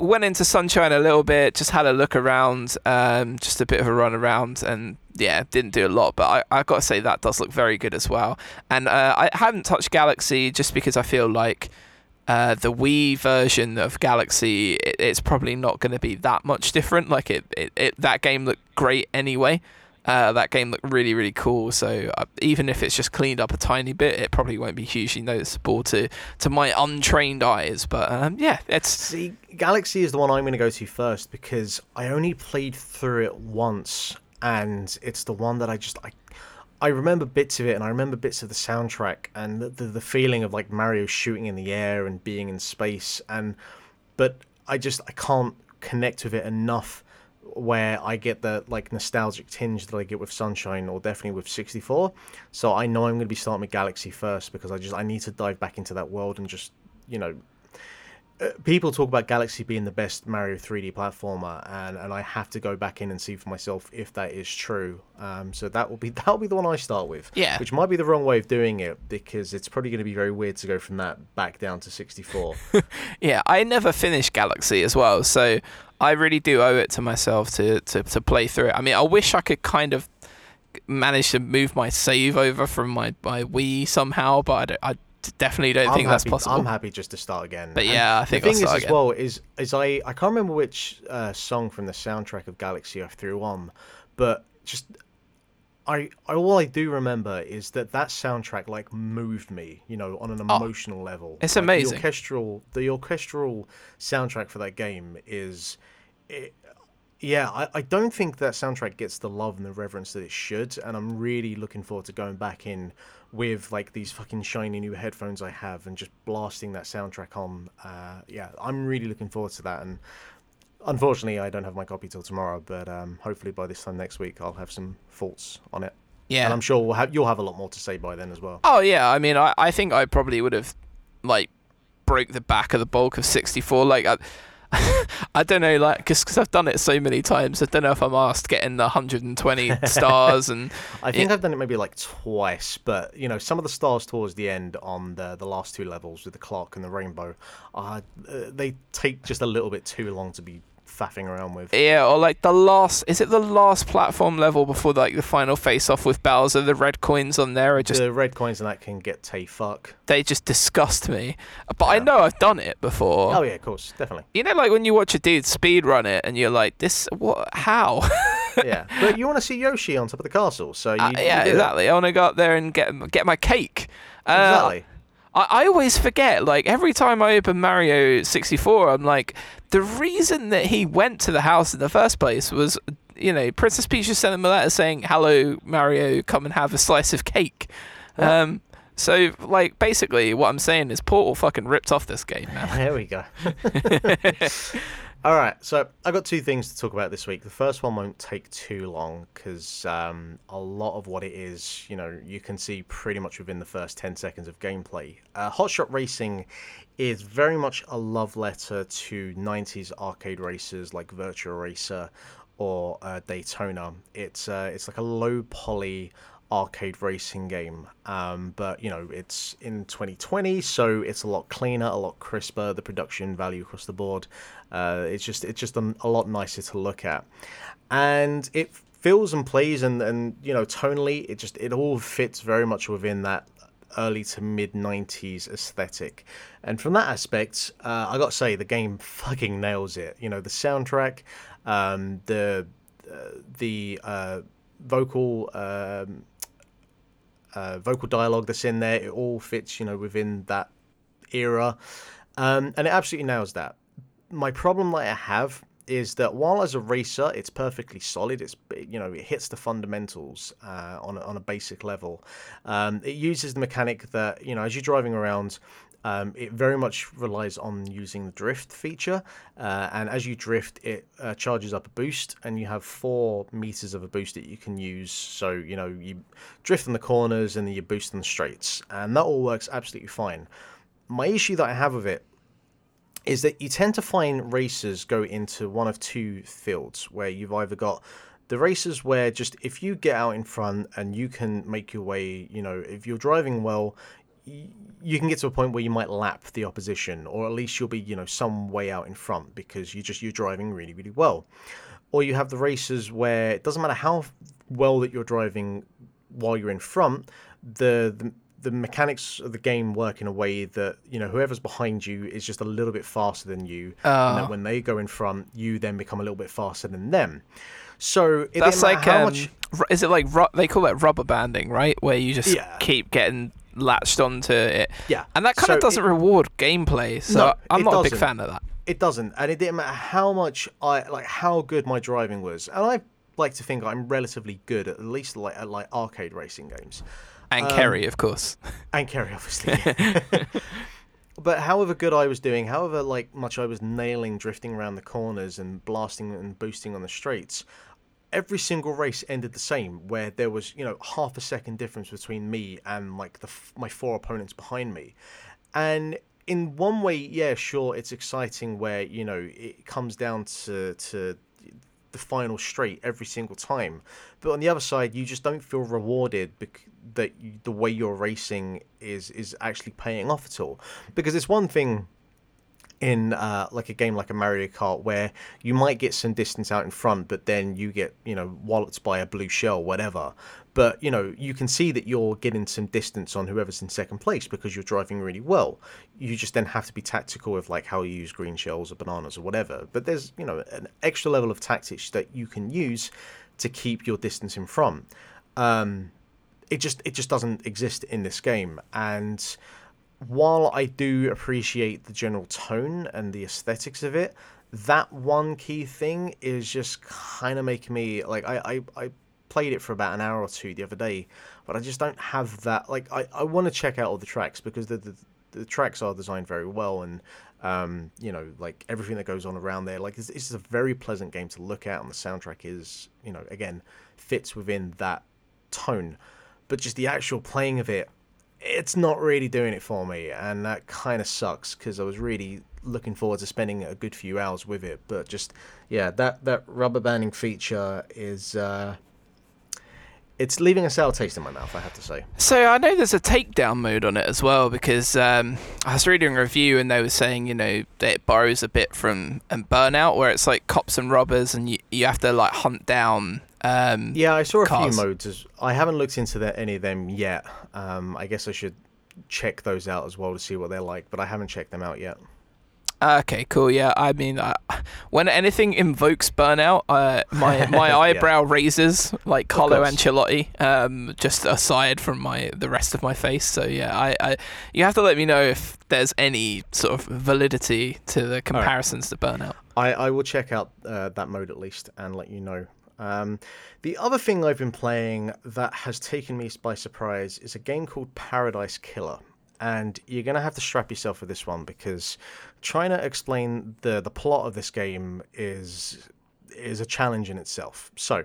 Went into sunshine a little bit, just had a look around, um, just a bit of a run around, and yeah, didn't do a lot. But I I got to say that does look very good as well. And uh, I haven't touched Galaxy just because I feel like uh, the Wii version of Galaxy, it, it's probably not going to be that much different. Like it, it, it, that game looked great anyway. Uh, that game looked really, really cool. So uh, even if it's just cleaned up a tiny bit, it probably won't be hugely noticeable to to my untrained eyes. But um, yeah, it's See, Galaxy is the one I'm going to go to first because I only played through it once, and it's the one that I just I, I remember bits of it, and I remember bits of the soundtrack and the the, the feeling of like Mario shooting in the air and being in space, and but I just I can't connect with it enough where I get the like nostalgic tinge that I get with Sunshine or definitely with 64. So I know I'm going to be starting with Galaxy first because I just I need to dive back into that world and just you know people talk about Galaxy being the best Mario 3D platformer, and, and I have to go back in and see for myself if that is true. Um, so that will be that will be the one I start with. Yeah. Which might be the wrong way of doing it because it's probably going to be very weird to go from that back down to 64. yeah. I never finished Galaxy as well, so I really do owe it to myself to to to play through it. I mean, I wish I could kind of manage to move my save over from my my Wii somehow, but I, don't- I definitely don't I'm think that's possible. I'm happy just to start again. But And yeah, I think the I'll thing is start as well is is I I can't remember which uh, song from the soundtrack of Galaxy I threw on, but just I, I all I do remember is that that soundtrack like moved me, you know, on an emotional level. Oh, it's Like, amazing. The orchestral the orchestral soundtrack for that game is. It, yeah, I, I don't think that soundtrack gets the love and the reverence that it should, and I'm really looking forward to going back in with like these fucking shiny new headphones I have and just blasting that soundtrack on. Uh, yeah, I'm really looking forward to that, and unfortunately, I don't have my copy till tomorrow, but um, hopefully by this time next week, I'll have some thoughts on it, yeah. and I'm sure we'll have you'll have a lot more to say by then as well. Oh yeah, I mean, I, I think I probably would have like broke the back of the bulk of 64. Like I, I don't know, like because I've done it so many times. I don't know if I'm asked getting the 120 stars and I think I've done it maybe like twice, but you know, some of the stars towards the end on the the last two levels with the clock and the rainbow, uh, uh, they take just a little bit too long to be faffing around with. yeah, or like the last. Is it the last platform level before like the final face off with Bowser? The red coins on there are just the red coins and that can get tay fuck. they just disgust me. But I know I've done it before. Oh yeah, of course, definitely. You know, like when you watch a dude speed run it, and you're like, "This what? How?" yeah, but you want to see Yoshi on top of the castle, so you, Uh, you yeah, do that. exactly. I want to go up there and get get my cake. Uh, Exactly. I, I always forget. Like every time I open Mario 64, I'm like, the reason that he went to the house in the first place was, you know, Princess Peach just sent him a letter saying, "Hello, Mario, come and have a slice of cake." Yeah. Um, so like basically, what I'm saying is Portal fucking ripped off this game, man. There we go. All right, so I've got two things to talk about this week. The first one won't take too long because um, a lot of what it is, you know, you can see pretty much within the first 10 seconds of gameplay. Uh, Hotshot Racing is very much a love letter to 90s arcade racers like Virtual Racer or uh, Daytona. It's uh, it's like a low poly arcade racing game. Um, but you know, it's in 2020, so it's a lot cleaner, a lot crisper. The production value across the board, uh, it's just it's just a, a lot nicer to look at, and it feels and plays and and you know tonally, it just it all fits very much within that early to mid 90s aesthetic and from that aspect uh, i gotta say the game fucking nails it you know the soundtrack um, the uh, the uh, vocal um, uh, vocal dialogue that's in there. It all fits, you know, within that era, um, and it absolutely nails that. My problem that I have is that while as a racer it's perfectly solid, it's you know it hits the fundamentals uh, on a, on a basic level. Um, it uses the mechanic that you know as you're driving around. Um, it very much relies on using the drift feature, uh, and as you drift, it uh, charges up a boost, and you have four meters of a boost that you can use. So you know you drift in the corners and then you boost in the straights, and that all works absolutely fine. My issue that I have with it is that you tend to find racers go into one of two fields where you've either got the races where just if you get out in front and you can make your way, you know, if you're driving well, you can get to a point where you might lap the opposition, or at least you'll be, you know, some way out in front because you just you're driving really, really well. Or you have the races where it doesn't matter how well that you're driving while you're in front, the, the the mechanics of the game work in a way that you know whoever's behind you is just a little bit faster than you, and Ah. that when they go in front, you then become a little bit faster than them. So it That's like how um, much. is it like ru- they call it rubber banding, right? Where you just Yeah. keep getting latched onto it, Yeah, and that kind So of doesn't it- reward gameplay. So No, I'm not a big fan of that. It doesn't, and it didn't matter how much I like how good my driving was, and I like to think I'm relatively good at, at least like at like arcade racing games. And Um, Kerry, of course. and Kerry, obviously. but however good I was doing, however like much I was nailing drifting around the corners and blasting and boosting on the straights, every single race ended the same, where there was you know half a second difference between me and like the f- my four opponents behind me, and in one way, yeah, sure, it's exciting where you know it comes down to to the final straight every single time. But on the other side, you just don't feel rewarded bec- that the way you're racing is is actually paying off at all. Because it's one thing in uh, like a game like a Mario Kart where you might get some distance out in front, but then you get you know walloped by a blue shell, whatever. But you know you can see that you're getting some distance on whoever's in second place because you're driving really well. You just then have to be tactical with like how you use green shells or bananas or whatever. But there's you know an extra level of tactics that you can use to keep your distance in front. Um, it just it just doesn't exist in this game and while I do appreciate the general tone and the aesthetics of it, that one key thing is just kind of making me like I, I, I played it for about an hour or two the other day, but I just don't have that. Like I, I want to check out all the tracks because the, the the tracks are designed very well and um, you know like everything that goes on around there. Like it's, it's a very pleasant game to look at, and the soundtrack is you know again fits within that tone, but just the actual playing of it it's not really doing it for me, and that kind of sucks because I was really looking forward to spending a good few hours with it. But just yeah, that that rubber banding feature is uh, it's leaving a sour taste in my mouth. I have to say. So I know there's a takedown mode on it as well because um, I was reading a review and they were saying you know that it borrows a bit from um, Burnout where it's like cops and robbers and you, you have to like hunt down. Um, Yeah, I saw a Cars. few modes. I haven't looked into the, any of them yet. Um, I guess I should check those out as well to see what they're like, but I haven't checked them out yet. Okay, cool. Yeah, I mean, uh, when anything invokes burnout, uh, my my Yeah. eyebrow raises like Carlo. Ancelotti. Um, just aside from my the rest of my face. So yeah, I, I you have to let me know if there's any sort of validity to the comparisons to burnout. I, I will check out uh, that mode at least and let you know. Um, the other thing I've been playing that has taken me by surprise is a game called Paradise Killer. And you're going to have to strap yourself with this one because trying to explain the, the plot of this game is is a challenge in itself. So,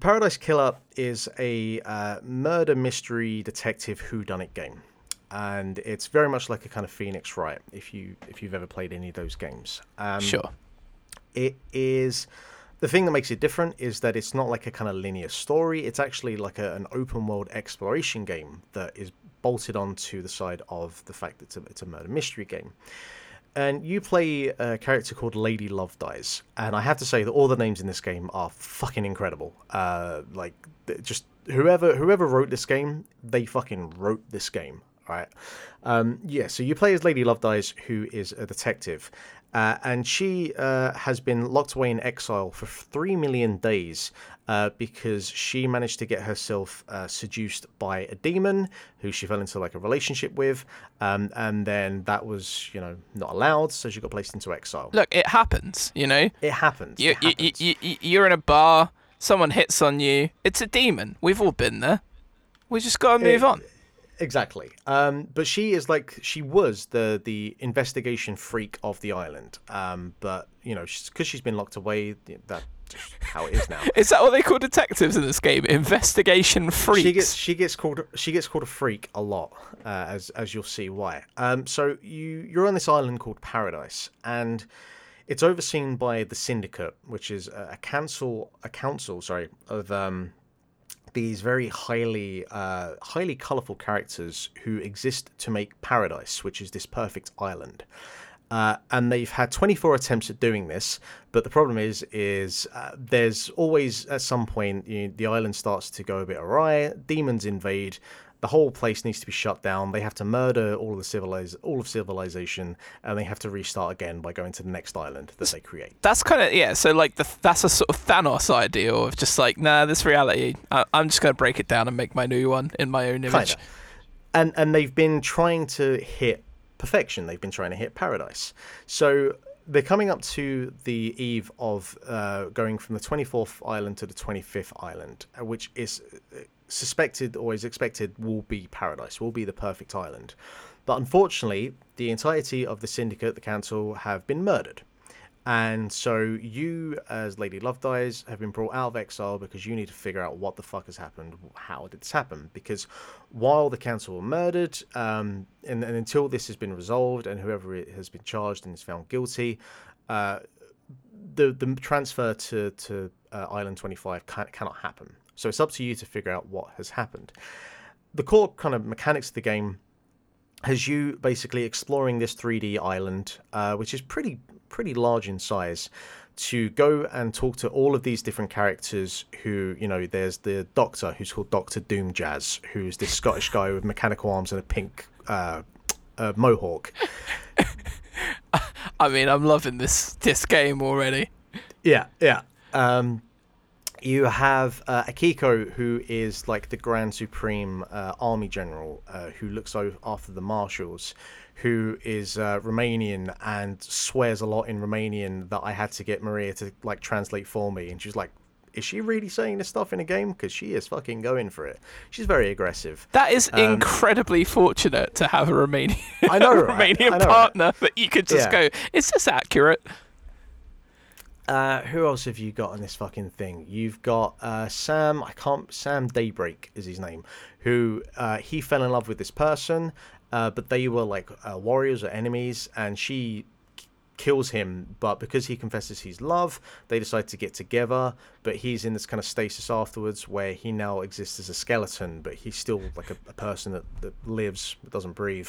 Paradise Killer is a uh, murder mystery detective whodunit game, and it's very much like a kind of Phoenix Wright. If you if you've ever played any of those games, um, Sure. it is the thing that makes it different is that it's not like a kind of linear story. It's actually like a, an open world exploration game that is bolted onto the side of the fact that it's a, it's a murder mystery game. And you play a character called Lady Love Dies, and I have to say that all the names in this game are fucking incredible. Uh, like just whoever whoever wrote this game, they fucking wrote this game. Right? Um, yeah. So you play as Lady Love Dies, who is a detective, uh, and she uh, has been locked away in exile for three million days uh, because she managed to get herself uh, seduced by a demon who she fell into like a relationship with, um, and then that was you know not allowed, so she got placed into exile. Look, it happens. You know, It happens. you it happens. you you- you're in a bar, someone hits on you. It's a demon. We've all been there. We just gotta move It- on. Exactly. Um, but she is like she was the the investigation freak of the island. Um, but you know, because she's been locked away, that how it is now. Is that what they call detectives in this game? Investigation freaks. She gets she gets called she gets called a freak a lot, uh, as as you'll see why. Um, so you you're on this island called Paradise, and it's overseen by the Syndicate, which is a, a council a council sorry of um, these very highly uh, highly colorful characters who exist to make Paradise, which is this perfect island. Uh, and they've had 24 attempts at doing this, but the problem is, is uh, there's always at some point you the island starts to go a bit awry. Demons invade, the whole place needs to be shut down. They have to murder all of the civiliz- all of civilization, and they have to restart again by going to the next island that they create. That's kind of yeah. So like the that's a sort of Thanos idea of just like nah, this reality. I, I'm just gonna break it down and make my new one in my own image. Kinda. And and they've been trying to hit perfection. They've been trying to hit paradise. So they're coming up to the eve of uh, going from the 24th island to the 25th island, uh, which is uh, suspected or is expected will be paradise, will be the perfect island. But unfortunately, the entirety of the syndicate, the council, have been murdered. And so you, as Lady Love Dies, have been brought out of exile because you need to figure out what the fuck has happened. How did this happen? Because while the council were murdered, um, and, and until this has been resolved and whoever it has been charged and is found guilty, uh, the the transfer to to uh, Island 25 can, cannot happen. So it's up to you to figure out what has happened. The core kind of mechanics of the game has you basically exploring this 3D island, uh, which is pretty pretty large in size, to go and talk to all of these different characters. Who you know, there's the Doctor, who's called Doctor Doom Jazz, who's this Scottish guy with mechanical arms and a pink uh, uh, mohawk. I mean, I'm loving this this game already. Yeah, yeah. Um, you have uh, Akiko, who is like the Grand Supreme uh, Army General, uh, who looks after the marshals, who is uh, Romanian and swears a lot in Romanian that I had to get Maria to like translate for me, and she's like, "Is she really saying this stuff in a game? Because she is fucking going for it. She's very aggressive." That is Um, incredibly fortunate to have a Romanian, I know, right? Romanian I know, right? partner that you could just Yeah. go. It's just accurate. Uh, who else have you got on this fucking thing? You've got uh, Sam. I can't. Sam Daybreak is his name. Who uh, he fell in love with this person, uh, but they were like uh, warriors or enemies, and she k- kills him. But because he confesses his love, they decide to get together. But he's in this kind of stasis afterwards, where he now exists as a skeleton, but he's still like a, a person that, that lives but doesn't breathe.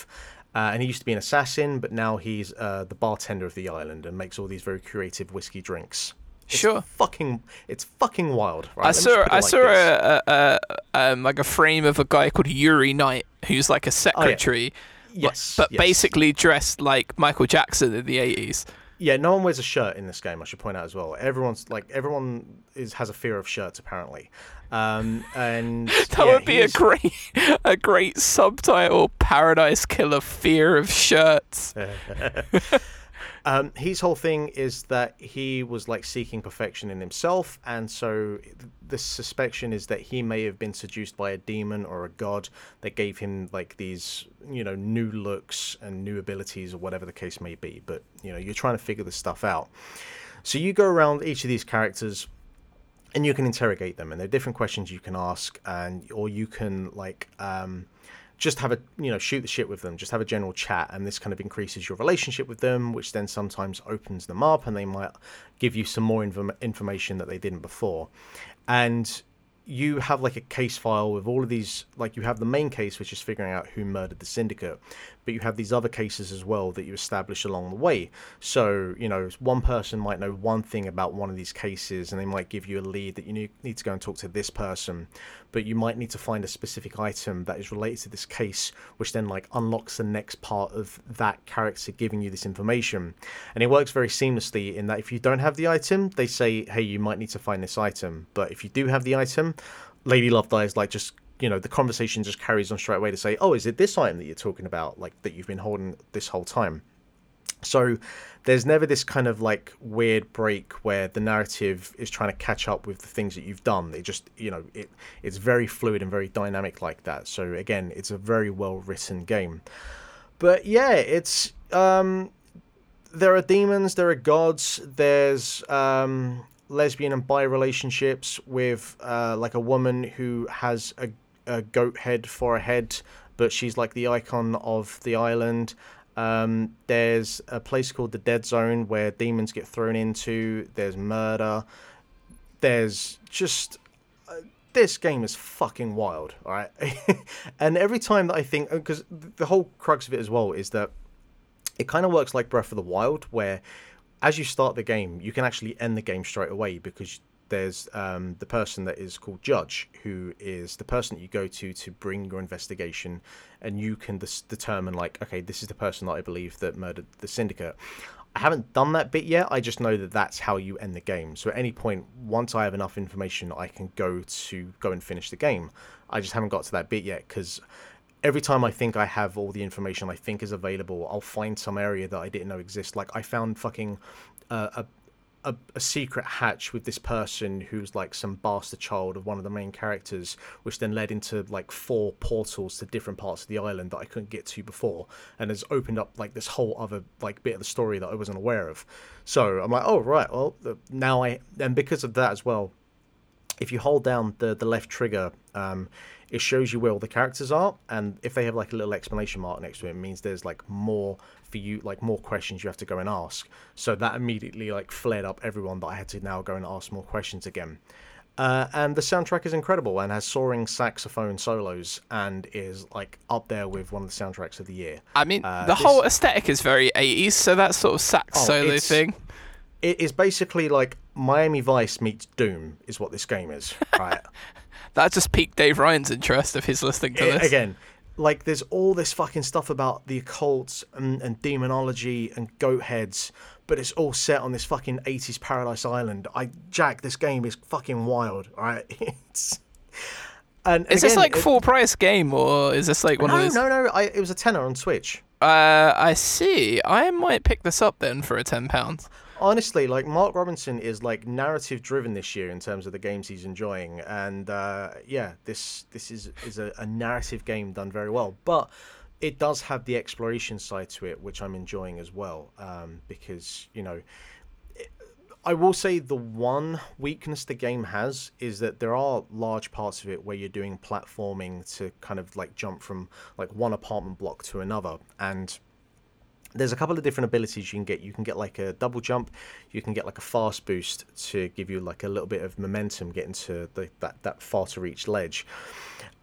Uh, and he used to be an assassin, but now he's uh, the bartender of the island and makes all these very creative whiskey drinks. It's Sure. fucking, it's fucking wild. Right? I saw just put it I like saw a, a, a um, like a frame of a guy called Yuri Night, who's like a secretary, but- Yes, but yes. basically dressed like Michael Jackson in the eighties. Yeah, no one wears a shirt in this game. I should point out as well. Everyone's like everyone is has a fear of shirts apparently, um, and That yeah, would be a great a great subtitle: Paradise Killer Fear of Shirts. Um, his whole thing is that he was like seeking perfection in himself, and so the suspicion is that he may have been seduced by a demon or a god that gave him like these, you know, new looks and new abilities or whatever the case may be. But you know, you're trying to figure this stuff out. So you go around each of these characters and you can interrogate them and there are different questions you can ask and or you can like um just have a you know shoot the shit with them just have a general chat and this kind of increases your relationship with them which then sometimes opens them up and they might give you some more inform- information that they didn't before. And you have like a case file with all of these like you have the main case which is figuring out who murdered the syndicate but you have these other cases as well that you establish along the way. So you know one person might know one thing about one of these cases and they might give you a lead that you need, to go and talk to this person but you might need to find a specific item that is related to this case which then like unlocks the next part of that character giving you this information. And it works very seamlessly in that if you don't have the item they say hey you might need to find this item. But if you do have the item lady love dies like just you know the conversation just carries on straight away to say oh is it this item that you're talking about like that you've been holding this whole time so there's never this kind of like weird break where the narrative is trying to catch up with the things that you've done. It just, you know, it it's very fluid and very dynamic like that. So again, it's a very well written game. But yeah, it's um there are demons, there are gods, there's um lesbian and bi relationships with uh like a woman who has a, a goat head for a head, but she's like the icon of the island. Um, there's a place called the Dead Zone where demons get thrown into. There's murder. There's just uh, this game is fucking wild, all right. and every time that I think, because the whole crux of it as well is that it kind of works like Breath of the Wild, where as you start the game, you can actually end the game straight away because there's um, the person that is called Judge, who is the person that you go to to bring your investigation, and you can dis- determine like, okay, this is the person that I believe that murdered the syndicate. I haven't done that bit yet. I just know that that's how you end the game. So at any point, once I have enough information, I can go to go and finish the game. I just haven't got to that bit yet because every time I think I have all the information I think is available, I'll find some area that I didn't know exist. Like I found fucking uh, a a, a, secret hatch with this person who's like some bastard child of one of the main characters, which then led into like four portals to different parts of the island that I couldn't get to before, and has opened up like this whole other like bit of the story that I wasn't aware of. So I'm like, oh right, well now I and because of that as well, if you hold down the the left trigger, um, it shows you where all the characters are, and if they have like a little explanation mark next to it, it means there's like more for you, like more questions you have to go and ask. So that immediately like flared up everyone that I had to now go and ask more questions again. Uh, and the soundtrack is incredible and has soaring saxophone solos and is like up there with one of the soundtracks of the year. I mean, uh, the this... whole aesthetic is very 80s, so that sort of sax oh, solo thing. It is basically like Miami Vice meets Doom, is what this game is, right? that just piqued Dave Ryan's interest if he's listening to this. Again, like there's all this fucking stuff about the occult and, and demonology and goat heads, but it's all set on this fucking 80s paradise island. I Jack, this game is fucking wild, right? it's and is again, this like it, full price game or is this like one no, of those? No, no, I, it was a tenner on Switch. Uh, I see. I might pick this up then for a ten pounds honestly, like Mark Robinson is like narrative driven this year in terms of the games he's enjoying, and uh, yeah, this this is is a, a narrative game done very well, but it does have the exploration side to it, which I'm enjoying as well, um, because you know. I will say the one weakness the game has is that there are large parts of it where you're doing platforming to kind of like jump from like one apartment block to another, and there's a couple of different abilities you can get. You can get like a double jump, you can get like a fast boost to give you like a little bit of momentum getting to the, that, that far to reach ledge.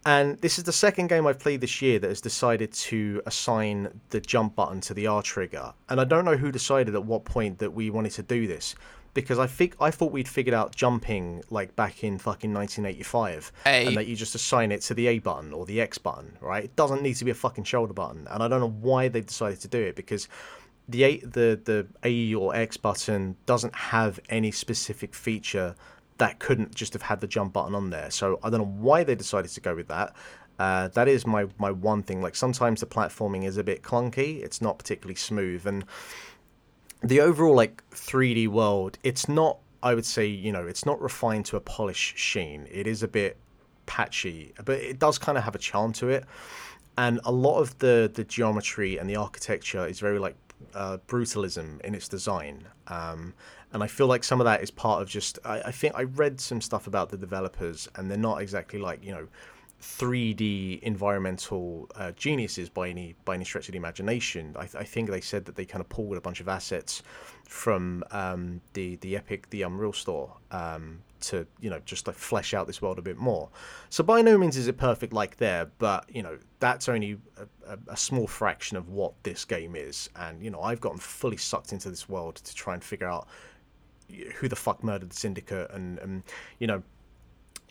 And this is the second game I've played this year that has decided to assign the jump button to the R trigger. And I don't know who decided at what point that we wanted to do this because I think I thought we'd figured out jumping like back in fucking 1985, a. and that you just assign it to the A button or the X button, right? It doesn't need to be a fucking shoulder button, and I don't know why they decided to do it because the A, the the A or X button doesn't have any specific feature that couldn't just have had the jump button on there. So I don't know why they decided to go with that. Uh, that is my my one thing. Like sometimes the platforming is a bit clunky. It's not particularly smooth, and the overall like 3D world, it's not. I would say you know it's not refined to a polished sheen. It is a bit patchy, but it does kind of have a charm to it. And a lot of the the geometry and the architecture is very like uh, brutalism in its design. Um, and I feel like some of that is part of just. I, I think I read some stuff about the developers, and they're not exactly like you know 3D environmental uh, geniuses by any by any stretch of the imagination. I, th- I, think they said that they kind of pulled a bunch of assets from um, the the Epic, the Unreal Store, um, to you know just like flesh out this world a bit more. So by no means is it perfect like there, but you know that's only a, a, small fraction of what this game is. And you know I've gotten fully sucked into this world to try and figure out who the fuck murdered the syndicate and, and you know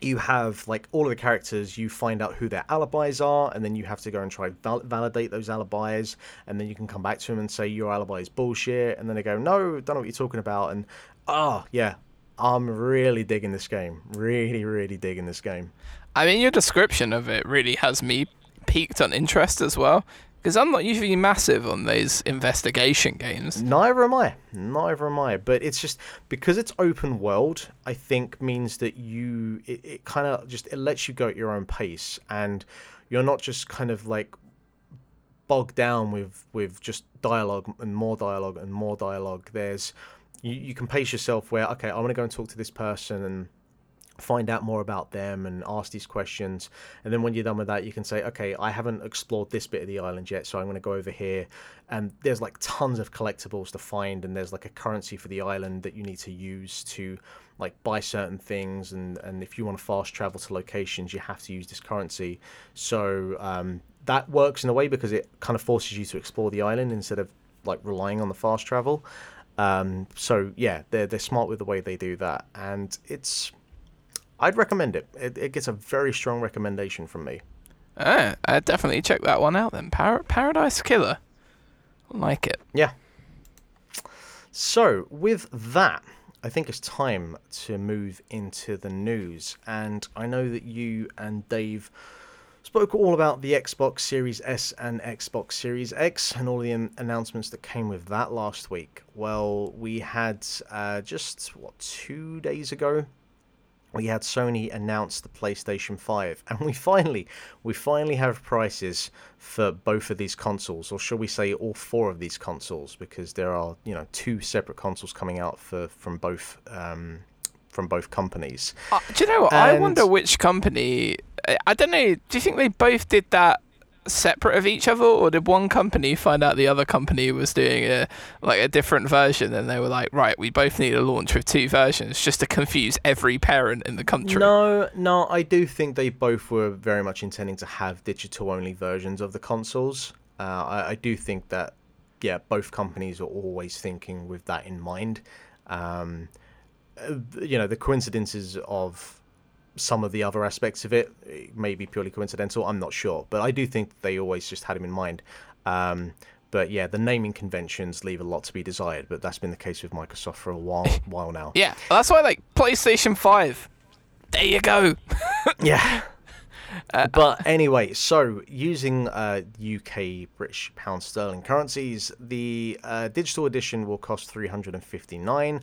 you have like all of the characters you find out who their alibis are and then you have to go and try val- validate those alibis and then you can come back to them and say your alibi is bullshit and then they go no don't know what you're talking about and ah oh, yeah i'm really digging this game really really digging this game. I mean your description of it really has me peaked on interest as well because I'm not usually massive on these investigation games. Neither am I. Neither am I. But it's just because it's open world. I think means that you it, it kind of just it lets you go at your own pace, and you're not just kind of like bogged down with with just dialogue and more dialogue and more dialogue. There's you, you can pace yourself where okay, I'm gonna go and talk to this person and find out more about them and ask these questions. And then when you're done with that you can say okay i haven't explored this bit of the island yet so i'm going to go over here. And there's like tons of collectibles to find and there's like a currency for the island that you need to use to like buy certain things. And and if you want to fast travel to locations you have to use this currency. So um, that works in a way because it kind of forces you to explore the island instead of like relying on the fast travel. Um, so yeah, they're they're smart with the way they do that, and it's I'd recommend it. It, it gets a very strong recommendation from me. Uh, I'd definitely check that one out then. Par- Paradise Killer. Like it. Yeah. So with that, I think it's time to move into the news, and I know that you and Dave spoke all about the Xbox Series S and Xbox Series X and all the an- announcements that came with that last week. Well, we had uh, just what two days ago we had Sony announce the PlayStation 5 and we finally we finally have prices for both of these consoles or shall we say all four of these consoles because there are you know two separate consoles coming out for from both um, from both companies. Uh, do you know what? I wonder which company. I don't know. Do you think they both did that separate of each other, or did one company find out the other company was doing a like a different version, and they were like, right, we both need a launch with two versions, just to confuse every parent in the country? No, no, I do think they both were very much intending to have digital only versions of the consoles. Uh, I, I do think that, yeah, both companies are always thinking with that in mind. Um, uh, you know, the coincidences of some of the other aspects of it eh, may be purely coincidental. I'm not sure, but I do think they always just had them in mind. Um, but yeah, the naming conventions leave a lot to be desired. But that's been the case with Microsoft for a while, while now. Yeah, that's why like PlayStation Five. There you go. Yeah. but anyway, so using uh, UK British pound sterling currencies, the uh, digital edition will cost 359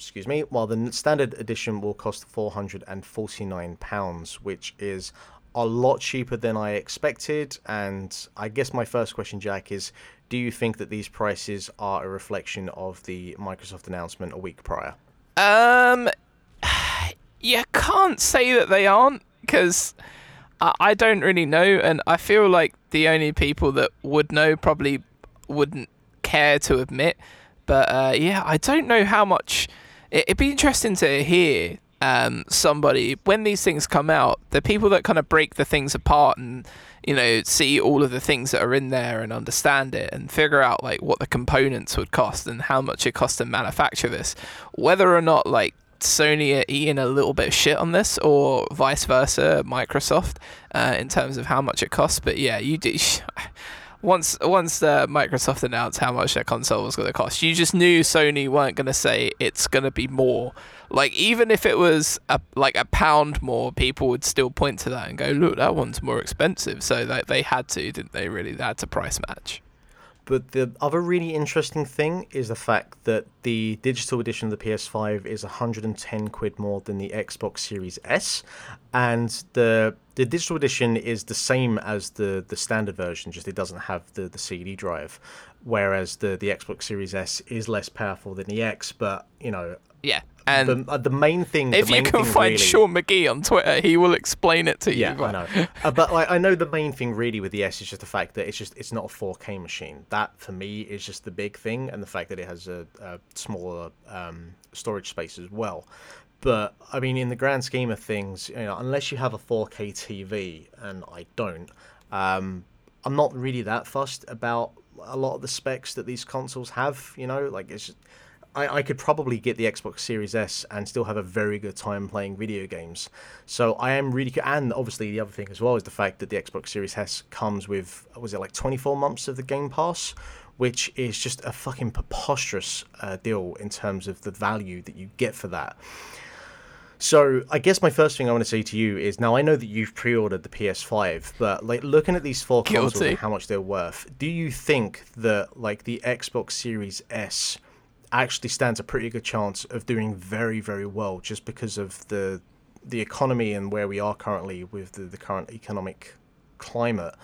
excuse me, while the standard edition will cost 449 pounds, which is a lot cheaper than I expected. And I guess my first question, Jack, is do you think that these prices are a reflection of the Microsoft announcement a week prior? Um, you can't say that they aren't because I, I don't really know, and I feel like the only people that would know probably wouldn't care to admit. But uh, yeah, I don't know how much. It, it'd be interesting to hear um, somebody when these things come out, the people that kind of break the things apart and you know see all of the things that are in there and understand it and figure out like what the components would cost and how much it costs to manufacture this, whether or not like Sony are eating a little bit of shit on this, or vice versa, Microsoft, uh, in terms of how much it costs. But yeah, you do. Once once uh, Microsoft announced how much their console was going to cost, you just knew Sony weren't going to say it's going to be more. Like even if it was a, like a pound more, people would still point to that and go, "Look, that one's more expensive." So like, they had to, didn't they? Really, they had to price match. But the other really interesting thing is the fact that the digital edition of the PS5 is 110 quid more than the Xbox Series S, and the the digital edition is the same as the the standard version, just it doesn't have the the CD drive. Whereas the the Xbox Series S is less powerful than the X, but you know. Yeah, and the, uh, the main thing. if the you can find really, Sean McGee on Twitter, he will explain it to you. Yeah. I know. uh, but like, I know the main thing really with the S is just the fact that it's just it's not a 4K machine. That for me is just the big thing, and the fact that it has a, a smaller um, storage space as well. But I mean, in the grand scheme of things, you know, unless you have a 4K TV, and I don't, um, I'm not really that fussed about a lot of the specs that these consoles have. You know, like it's. I, I could probably get the Xbox Series S and still have a very good time playing video games. So I am really, and obviously the other thing as well is the fact that the Xbox Series S comes with, was it like 24 months of the Game Pass, which is just a fucking preposterous uh, deal in terms of the value that you get for that. So I guess my first thing I want to say to you is now I know that you've pre-ordered the PS5, but like looking at these four consoles and how much they're worth, do you think that like the Xbox Series S actually stands a pretty good chance of doing very very well just because of the the economy and where we are currently with the, the current economic climate?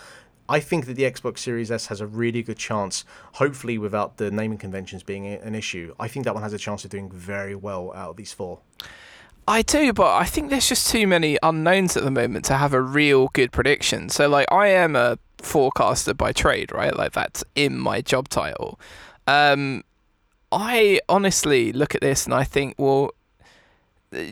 I think that the Xbox Series S has a really good chance, hopefully without the naming conventions being an issue. I think that one has a chance of doing very well out of these four. I do, but I think there's just too many unknowns at the moment to have a real good prediction. So, like, I am a forecaster by trade, right? Like, that's in my job title. Um, I honestly look at this and I think, well,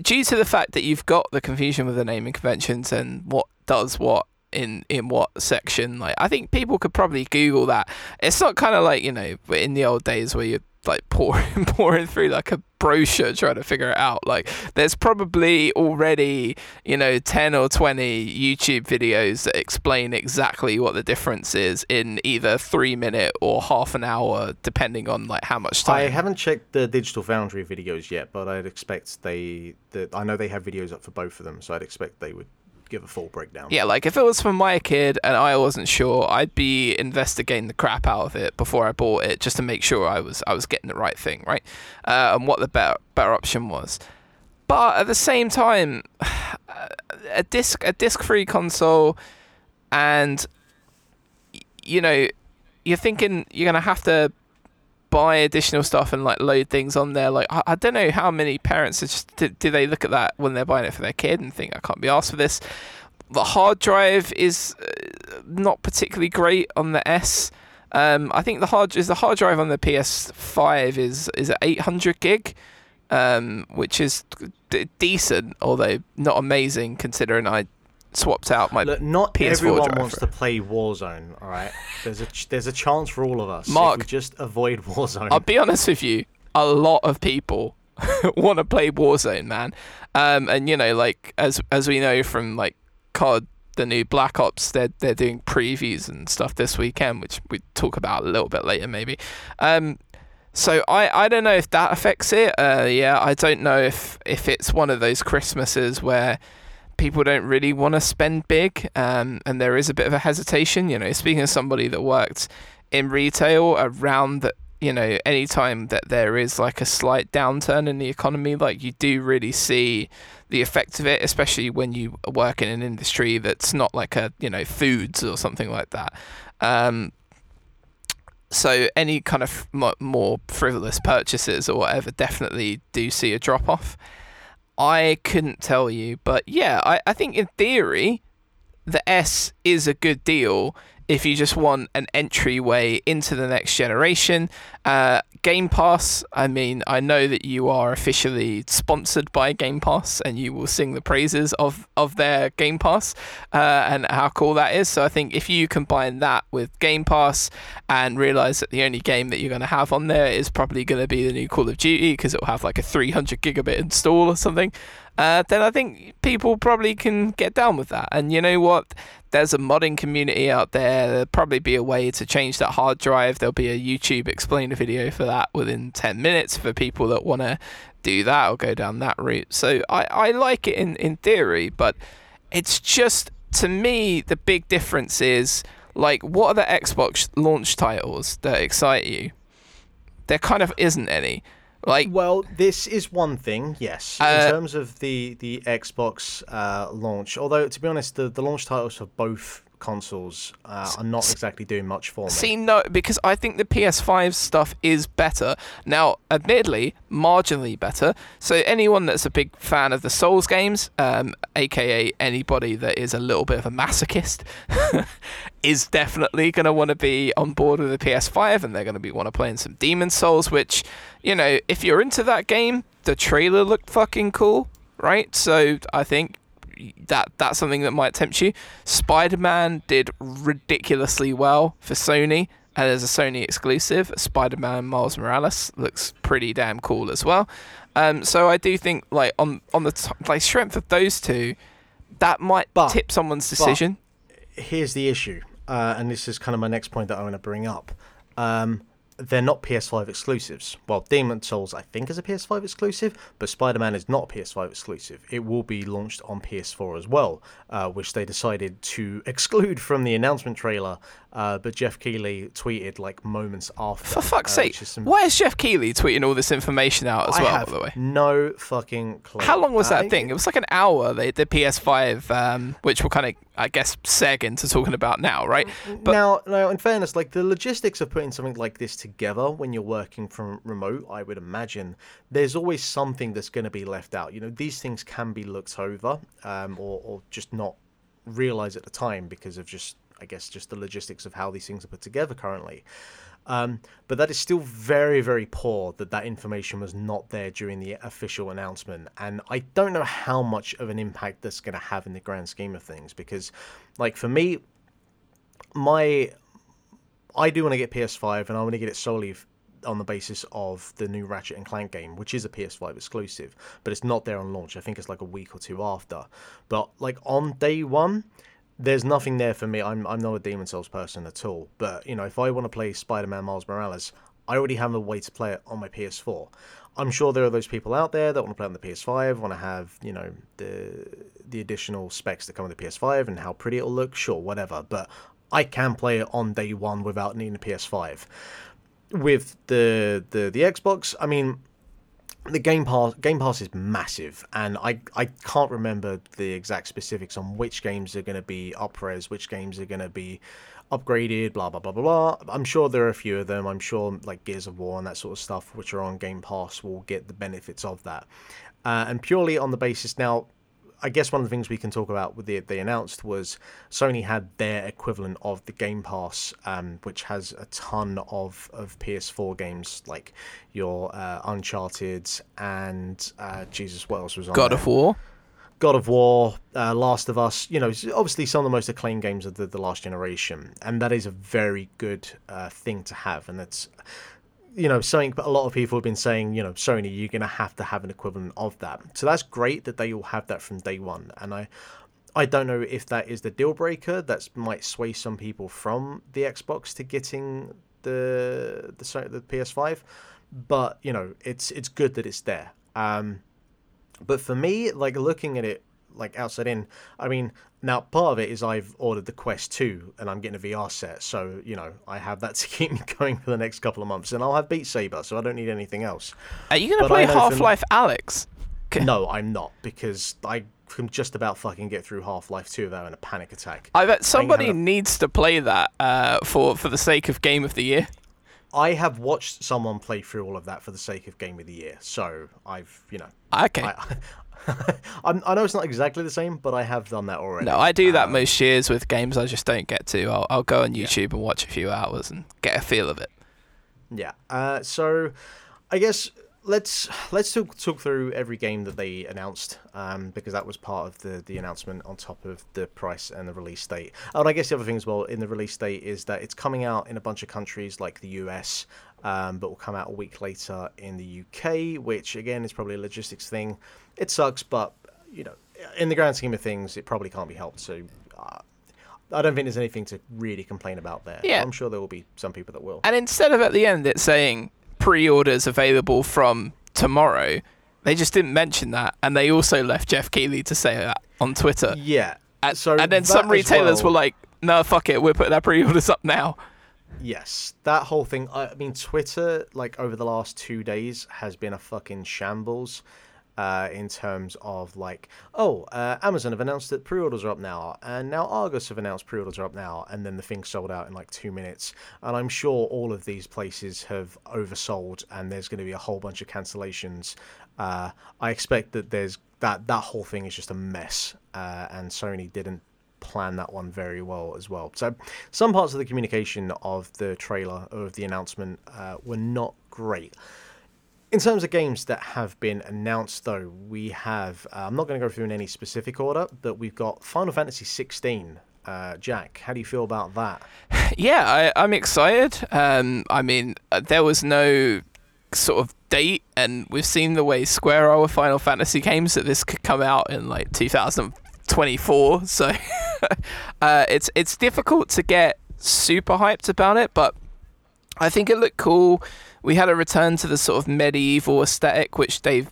due to the fact that you've got the confusion with the naming conventions and what does what in in what section, like, I think people could probably Google that. It's not kind of like you know in the old days where you like pouring pouring through like a brochure trying to figure it out. Like there's probably already, you know, 10 or 20 YouTube videos that explain exactly what the difference is in either 3 minute or half an hour depending on like how much time. I haven't checked the Digital Foundry videos yet, but I'd expect they that I know they have videos up for both of them, so I'd expect they would give a full breakdown. Yeah, like if it was for my kid and I wasn't sure, I'd be investigating the crap out of it before I bought it just to make sure I was I was getting the right thing, right? Uh, and what the better better option was. But at the same time, a disc a disc free console, and you know, you're thinking you're gonna have to buy additional stuff and like load things on there. Like I, I don't know how many parents are just do, do, they look at that when they're buying it for their kid and think I can't be asked for this. The hard drive is uh, not particularly great on the S. Um, I think the hard is the hard drive on the PS5 is is at 800 gig, um, which is d- decent, although not amazing considering I swapped out my Look, not PS4 everyone wants to play Warzone. All right, there's a ch- there's a chance for all of us. if Mark, we just avoid Warzone. I'll be honest with you, a lot of people want to play Warzone, man. Um, and you know, like as as we know from like COD, the new Black Ops, they're they're doing previews and stuff this weekend, which we talk about a little bit later, maybe. Um, so I, I don't know if that affects it. Uh, yeah, I don't know if if it's one of those Christmases where people don't really want to spend big, um, and there is a bit of a hesitation. You know, speaking of somebody that worked in retail around the you know anytime that there is like a slight downturn in the economy like you do really see the effect of it especially when you work in an industry that's not like a you know foods or something like that um, so any kind of mo- more frivolous purchases or whatever definitely do see a drop off i couldn't tell you but yeah I, I think in theory the s is a good deal if you just want an entryway into the next generation. Uh, Game Pass, I mean, I know that you are officially sponsored by Game Pass and you will sing the praises of, of their Game Pass uh, and how cool that is. So I think if you combine that with Game Pass and realize that the only game that you're going to have on there is probably going to be the new Call of Duty because it will have like a 300 gigabit install or something. Uh, then I think people probably can get down with that. And you know what? There's a modding community out there. There'll probably be a way to change that hard drive. There'll be a YouTube explainer video for that within 10 minutes for people that want to do that or go down that route. So I, I like it in, in theory, but it's just, to me, the big difference is like, what are the Xbox launch titles that excite you? There kind of isn't any. Like, well, this is one thing, yes, Uh, in terms of the the Xbox uh, launch. Although, to be honest, the, the launch titles for both consoles uh, are not exactly doing much for me. See, no, because I think the PS5 stuff is better. Now, admittedly, marginally better. So, anyone that's a big fan of the Souls games, um, aka anybody that is a little bit of a masochist, is definitely going to want to be on board with the PS5 and they're going to be want to play in some Demon Souls, which, you know, if you're into that game, the trailer looked fucking cool, right? So, I think that that's something that might tempt you. Spider Man did ridiculously well for Sony, and as a Sony exclusive, Spider Man Miles Morales looks pretty damn cool as well. Um, so I do think like on on the t- like strength of those two, that might But- tip someone's decision. Here's the issue, uh, and this is kind of my next point that I want to bring up. Um, they're not PS5 exclusives. Well, Demon Souls, I think, is a PS5 exclusive, but Spider Man is not a PS5 exclusive. It will be launched on PS4 as well, uh, which they decided to exclude from the announcement trailer. Uh, but Geoff Keighley tweeted like moments after. For fuck's uh, sake, is some- why is Geoff Keighley tweeting all this information out as I well? have By the way, no fucking clue. how long was Uh, that thing? It was like an hour. They the PS5, um, which we'll kind of I guess seg into talking about now, right? But now, now, in fairness, like the logistics of putting something like this together when you're working from remote, I would imagine there's always something that's going to be left out. You know, these things can be looked over, um, or, or just not realize at the time because of just, I guess, just the logistics of how these things are put together currently. Um, but that is still very, very poor that that information was not there during the official announcement. And I don't know how much of an impact that's going to have in the grand scheme of things because, like, for me, my I do want to get PS5 and I want to get it solely on the basis of the new Ratchet and Clank game, which is a PS5 exclusive, but it's not there on launch. I think it's like a week or two after. But like on day one, there's nothing there for me. I'm I'm not a Demon Souls person at all. But you know, if I want to play Spider-Man Miles Morales, I already have a way to play it on my PS4. I'm sure there are those people out there that want to play on the PS5, want to have you know the the additional specs that come with the PS5 and how pretty it'll look. Sure, whatever. But I can play it on day one without needing a PS5. With the the the Xbox, I mean, the Game Pass Game Pass is massive, and I I can't remember the exact specifics on which games are going to be upres, which games are going to be upgraded, blah blah blah blah blah. I'm sure there are a few of them. I'm sure like Gears of War and that sort of stuff, which are on Game Pass, will get the benefits of that. Uh, and purely on the basis now, I guess one of the things we can talk about with the they announced was Sony had their equivalent of the Game Pass, um, which has a ton of, of PS4 games like your uh, Uncharted and uh, Jesus, what else was on God there? of War. God of War, uh, Last of Us, you know, obviously some of the most acclaimed games of the, the last generation, and that is a very good uh, thing to have, and that's you know something but a lot of people have been saying you know sony you're going to have to have an equivalent of that. So that's great that they all have that from day one and i i don't know if that is the deal breaker that might sway some people from the xbox to getting the the, the ps5 but you know it's it's good that it's there. Um but for me like looking at it like outside in. I mean, now part of it is I've ordered the Quest 2 and I'm getting a VR set, so you know I have that to keep me going for the next couple of months, and I'll have Beat Saber, so I don't need anything else. Are you gonna play Half Life Alyx? No, I'm not because I can just about fucking get through Half Life 2 without having a panic attack. I bet somebody needs to play that uh, for for the sake of Game of the Year. I have watched someone play through all of that for the sake of Game of the Year, so I've you know. Okay. I, i know it's not exactly the same, but I have done that already. No, I do that um, most years with games I just don't get to. I'll, I'll go on YouTube yeah. and watch a few hours and get a feel of it. Yeah. Uh, so, I guess let's let's talk, talk through every game that they announced um, because that was part of the the announcement on top of the price and the release date. Oh, and I guess the other thing as well in the release date is that it's coming out in a bunch of countries like the US, um, but will come out a week later in the UK, which again is probably a logistics thing. It sucks, but you know, in the grand scheme of things, it probably can't be helped. So. Uh, I don't think there's anything to really complain about there. Yeah. I'm sure there will be some people that will. And instead of at the end it saying pre-orders available from tomorrow. They just didn't mention that, and they also left Geoff Keighley to say that on Twitter. Yeah. And, so and then some retailers well, were like, "No, fuck it, we're putting our pre-orders up now." Yes, that whole thing. I mean, Twitter, like over the last two days, has been a fucking shambles uh, in terms of like, oh, uh, Amazon have announced that pre-orders are up now, and now Argos have announced pre-orders are up now, and then the thing sold out in like two minutes. And I'm sure all of these places have oversold, and there's going to be a whole bunch of cancellations. Uh, I expect that there's that that whole thing is just a mess, uh, and Sony didn't plan that one very well as well. So some parts of the communication of the trailer of the announcement uh, were not great. In terms of games that have been announced, though, we have. Uh, I'm not going to go through in any specific order, but we've got Final Fantasy 16. Uh, Jack, how do you feel about that? Yeah, I, am excited. Um, I mean, uh, there was no sort of date, and we've seen the way Square are with Final Fantasy games that this could come out in like 2024. So uh, it's it's difficult to get super hyped about it, but I think it looked cool we had a return to the sort of medieval aesthetic, which they've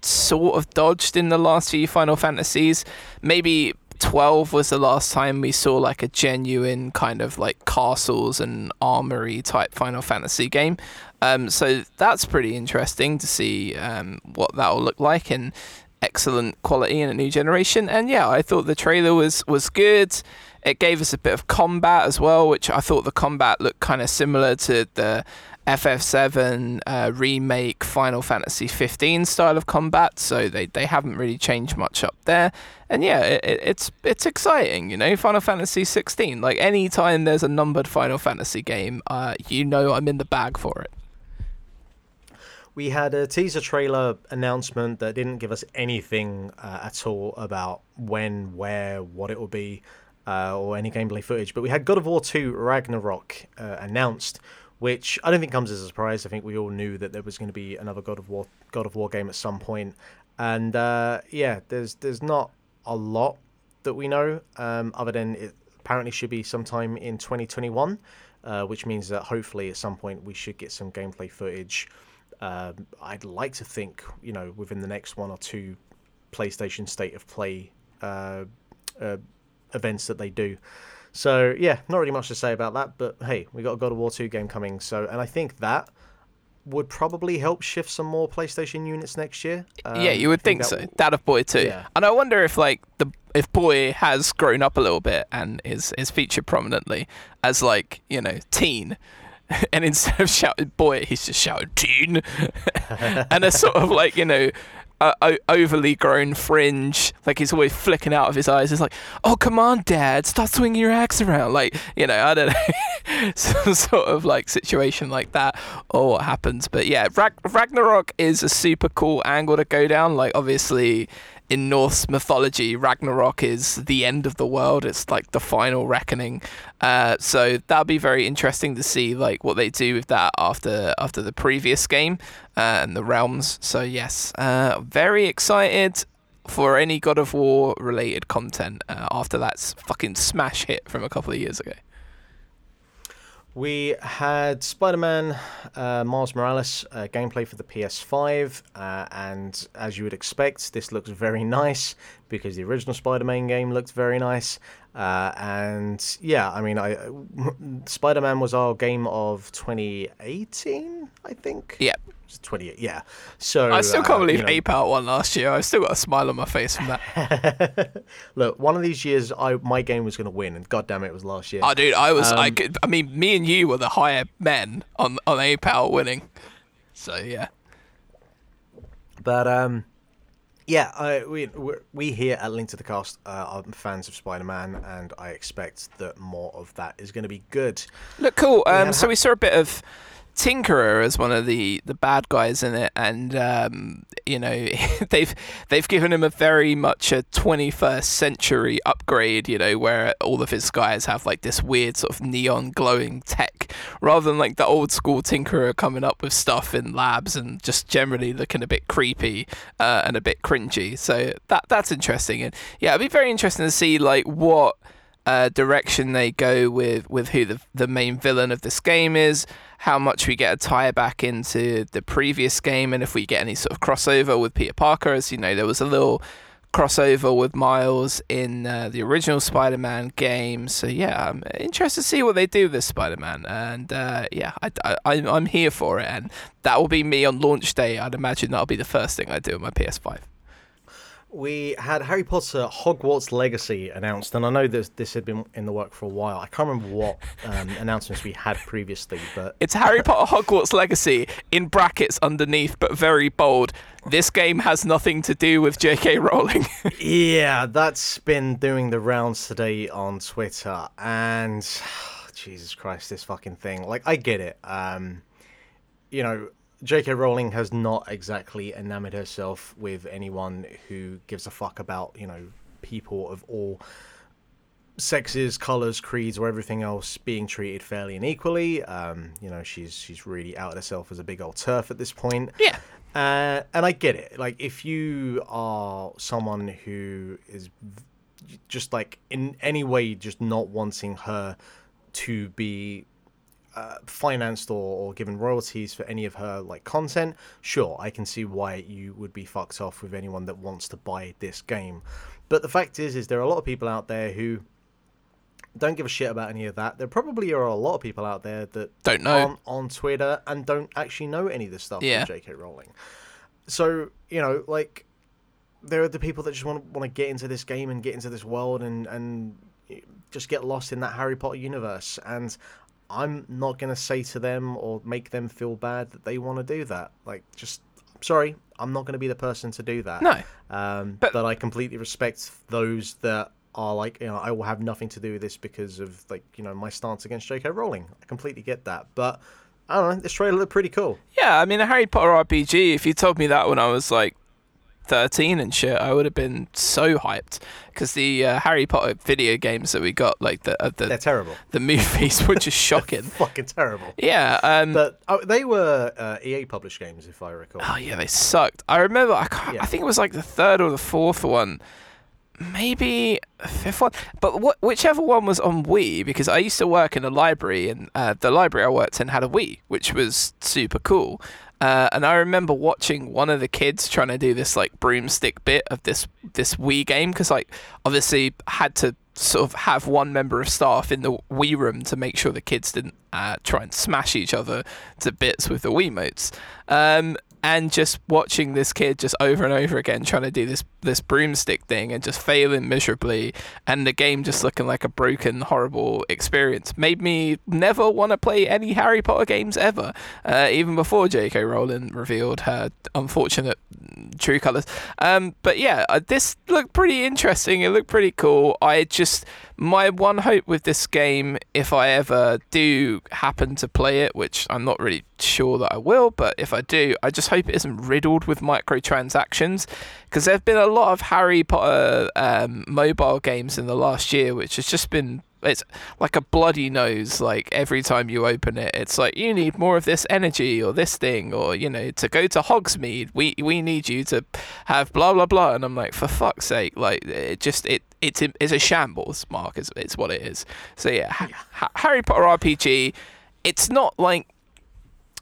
sort of dodged in the last few Final Fantasies. Maybe 12 was the last time we saw like a genuine kind of like castles and armory type Final Fantasy game. Um, so that's pretty interesting to see um, what that will look like in excellent quality in a new generation. And yeah, I thought the trailer was was good. It gave us a bit of combat as well, which I thought the combat looked kind of similar to the FF7 uh, remake Final Fantasy 15 style of combat, so they, they haven't really changed much up there. And yeah, it, it's it's exciting, you know. Final Fantasy 16, like anytime there's a numbered Final Fantasy game, uh, you know I'm in the bag for it. We had a teaser trailer announcement that didn't give us anything uh, at all about when, where, what it will be, uh, or any gameplay footage. But we had God of War 2 Ragnarok uh, announced which I don't think comes as a surprise. I think we all knew that there was going to be another God of War God of War game at some point, and uh, yeah, there's there's not a lot that we know um, other than it apparently should be sometime in 2021, uh, which means that hopefully at some point we should get some gameplay footage. Uh, I'd like to think you know within the next one or two PlayStation State of Play uh, uh, events that they do. So yeah, not really much to say about that. But hey, we got a God of War 2 game coming. So and I think that would probably help shift some more PlayStation units next year. Um, yeah, you would I think, that so. w- That of boy too. Yeah. And I wonder if like the if boy has grown up a little bit and is is featured prominently as like you know teen. And instead of shouting boy, he's just shouting teen, and a sort of like you know, uh, o- overly grown fringe, like he's always flicking out of his eyes. It's like, oh come on, dad, stop swinging your axe around, like you know, I don't know, some sort of like situation like that, or what happens. But yeah, Rag- Ragnarok is a super cool angle to go down. Like obviously, in Norse mythology, Ragnarok is the end of the world. It's like the final reckoning. Uh, so that'll be very interesting to see like what they do with that after after the previous game uh, and the realms. So yes, uh, very excited for any God of War related content uh, after that fucking smash hit from a couple of years ago. We had Spider-Man, uh, Miles Morales uh, gameplay for the PS5, uh, and as you would expect, this looks very nice because the original Spider-Man game looked very nice. Uh, and yeah, I mean, I Spider-Man was our game of 2018, I think. Yeah, It's 28. Yeah. So I still uh, can't believe you know- Ape Out won last year. I've still got a smile on my face from that. Look, one of these years, I my game was going to win, and god damn it, it was last year. Oh, dude, I was. I Um, could. I mean, me and you were the higher men on on Ape Out winning. So yeah. But um, yeah, I, we we we here at Link to the Cast uh, are fans of Spider-Man, and I expect that more of that is going to be good. Look cool. Um, had so we saw a bit of Tinkerer as one of the, the bad guys in it, and um, you know they've they've given him a very much a 21st century upgrade. You know where all of his guys have like this weird sort of neon glowing tech, rather than like the old school Tinkerer coming up with stuff in labs and just generally looking a bit creepy uh, and a bit cringy. So that that's interesting, and yeah, it'd be very interesting to see like what uh, direction they go with with who the the main villain of this game is, how much we get a tie back into the previous game, and if we get any sort of crossover with Peter Parker. As you know, there was a little crossover with Miles in uh, the original Spider-Man game. So yeah, I'm interested to see what they do with Spider-Man, and uh, yeah, I, I, I'm I'm here for it, and that will be me on launch day. I'd imagine that'll be the first thing I do on my PS5. We had Harry Potter Hogwarts Legacy announced, and I know this this had been in the work for a while. I can't remember what um, announcements we had previously, but It's Harry Potter Hogwarts Legacy in brackets underneath, but very bold. This game has nothing to do with J.K. Rowling. yeah, that's been doing the rounds today on Twitter, and Jesus Christ, this fucking thing. Like, I get it. Um, you know, J.K. Rowling has not exactly enamored herself with anyone who gives a fuck about you know people of all sexes, colors, creeds, or everything else being treated fairly and equally. Um, you know, she's she's really outed herself as a big old TERF at this point. yeah. Uh, and I get it. Like, if you are someone who is just like in any way just not wanting her to be uh, financed or, or given royalties for any of her like content, sure, I can see why you would be fucked off with anyone that wants to buy this game. But the fact is, is there are a lot of people out there who don't give a shit about any of that. There probably are a lot of people out there that Don't know. aren't on Twitter and don't actually know any of this stuff Yeah. from J.K. Rowling. So you know, like there are the people that just want to want to get into this game and get into this world and and just get lost in that Harry Potter universe. And I'm not gonna say to them or make them feel bad that they want to do that. Like, just sorry, I'm not gonna be the person to do that. No. Um, But- but, I completely respect those that are like, you know, I will have nothing to do with this because of like, you know, my stance against J.K. Rowling. I completely get that, but I don't know. This trailer looked pretty cool. Yeah, I mean, a Harry Potter RPG, if you told me that when I was like 13 and shit, I would have been so hyped because the uh, Harry Potter video games that we got, like the uh, They're terrible. the movies, were just shocking. Fucking terrible. Yeah. Um, But oh, they were uh, EA published games, if I recall. Oh yeah, they sucked. I remember. I can't, Yeah. I think it was like the third or the fourth one, maybe fifth one. But wh- whichever one was on Wii, because I used to work in a library, and uh, the library I worked in had a Wii, which was super cool. Uh, and I remember watching one of the kids trying to do this like broomstick bit of this this Wii game because like obviously had to sort of have one member of staff in the Wii room to make sure the kids didn't uh, try and smash each other to bits with the Wiimotes. Um, and just watching this kid just over and over again trying to do this this broomstick thing and just failing miserably and the game just looking like a broken horrible experience made me never want to play any harry potter games ever. Uh, even before j.k rowling revealed her unfortunate true colors. Um, but yeah uh, this looked pretty interesting. It looked pretty cool. I just my one hope with this game if i ever do happen to play it which i'm not really sure that i will but if i do i just hope it isn't riddled with microtransactions because there have been a lot of harry potter um, mobile games in the last year which has just been it's like a bloody nose like every time you open it it's like you need more of this energy or this thing or you know to go to hogsmeade we we need you to have blah blah blah and i'm like for fuck's sake like it just it it's it's a shambles mark is it's what it is so yeah, Ha- Ha- harry potter rpg it's not like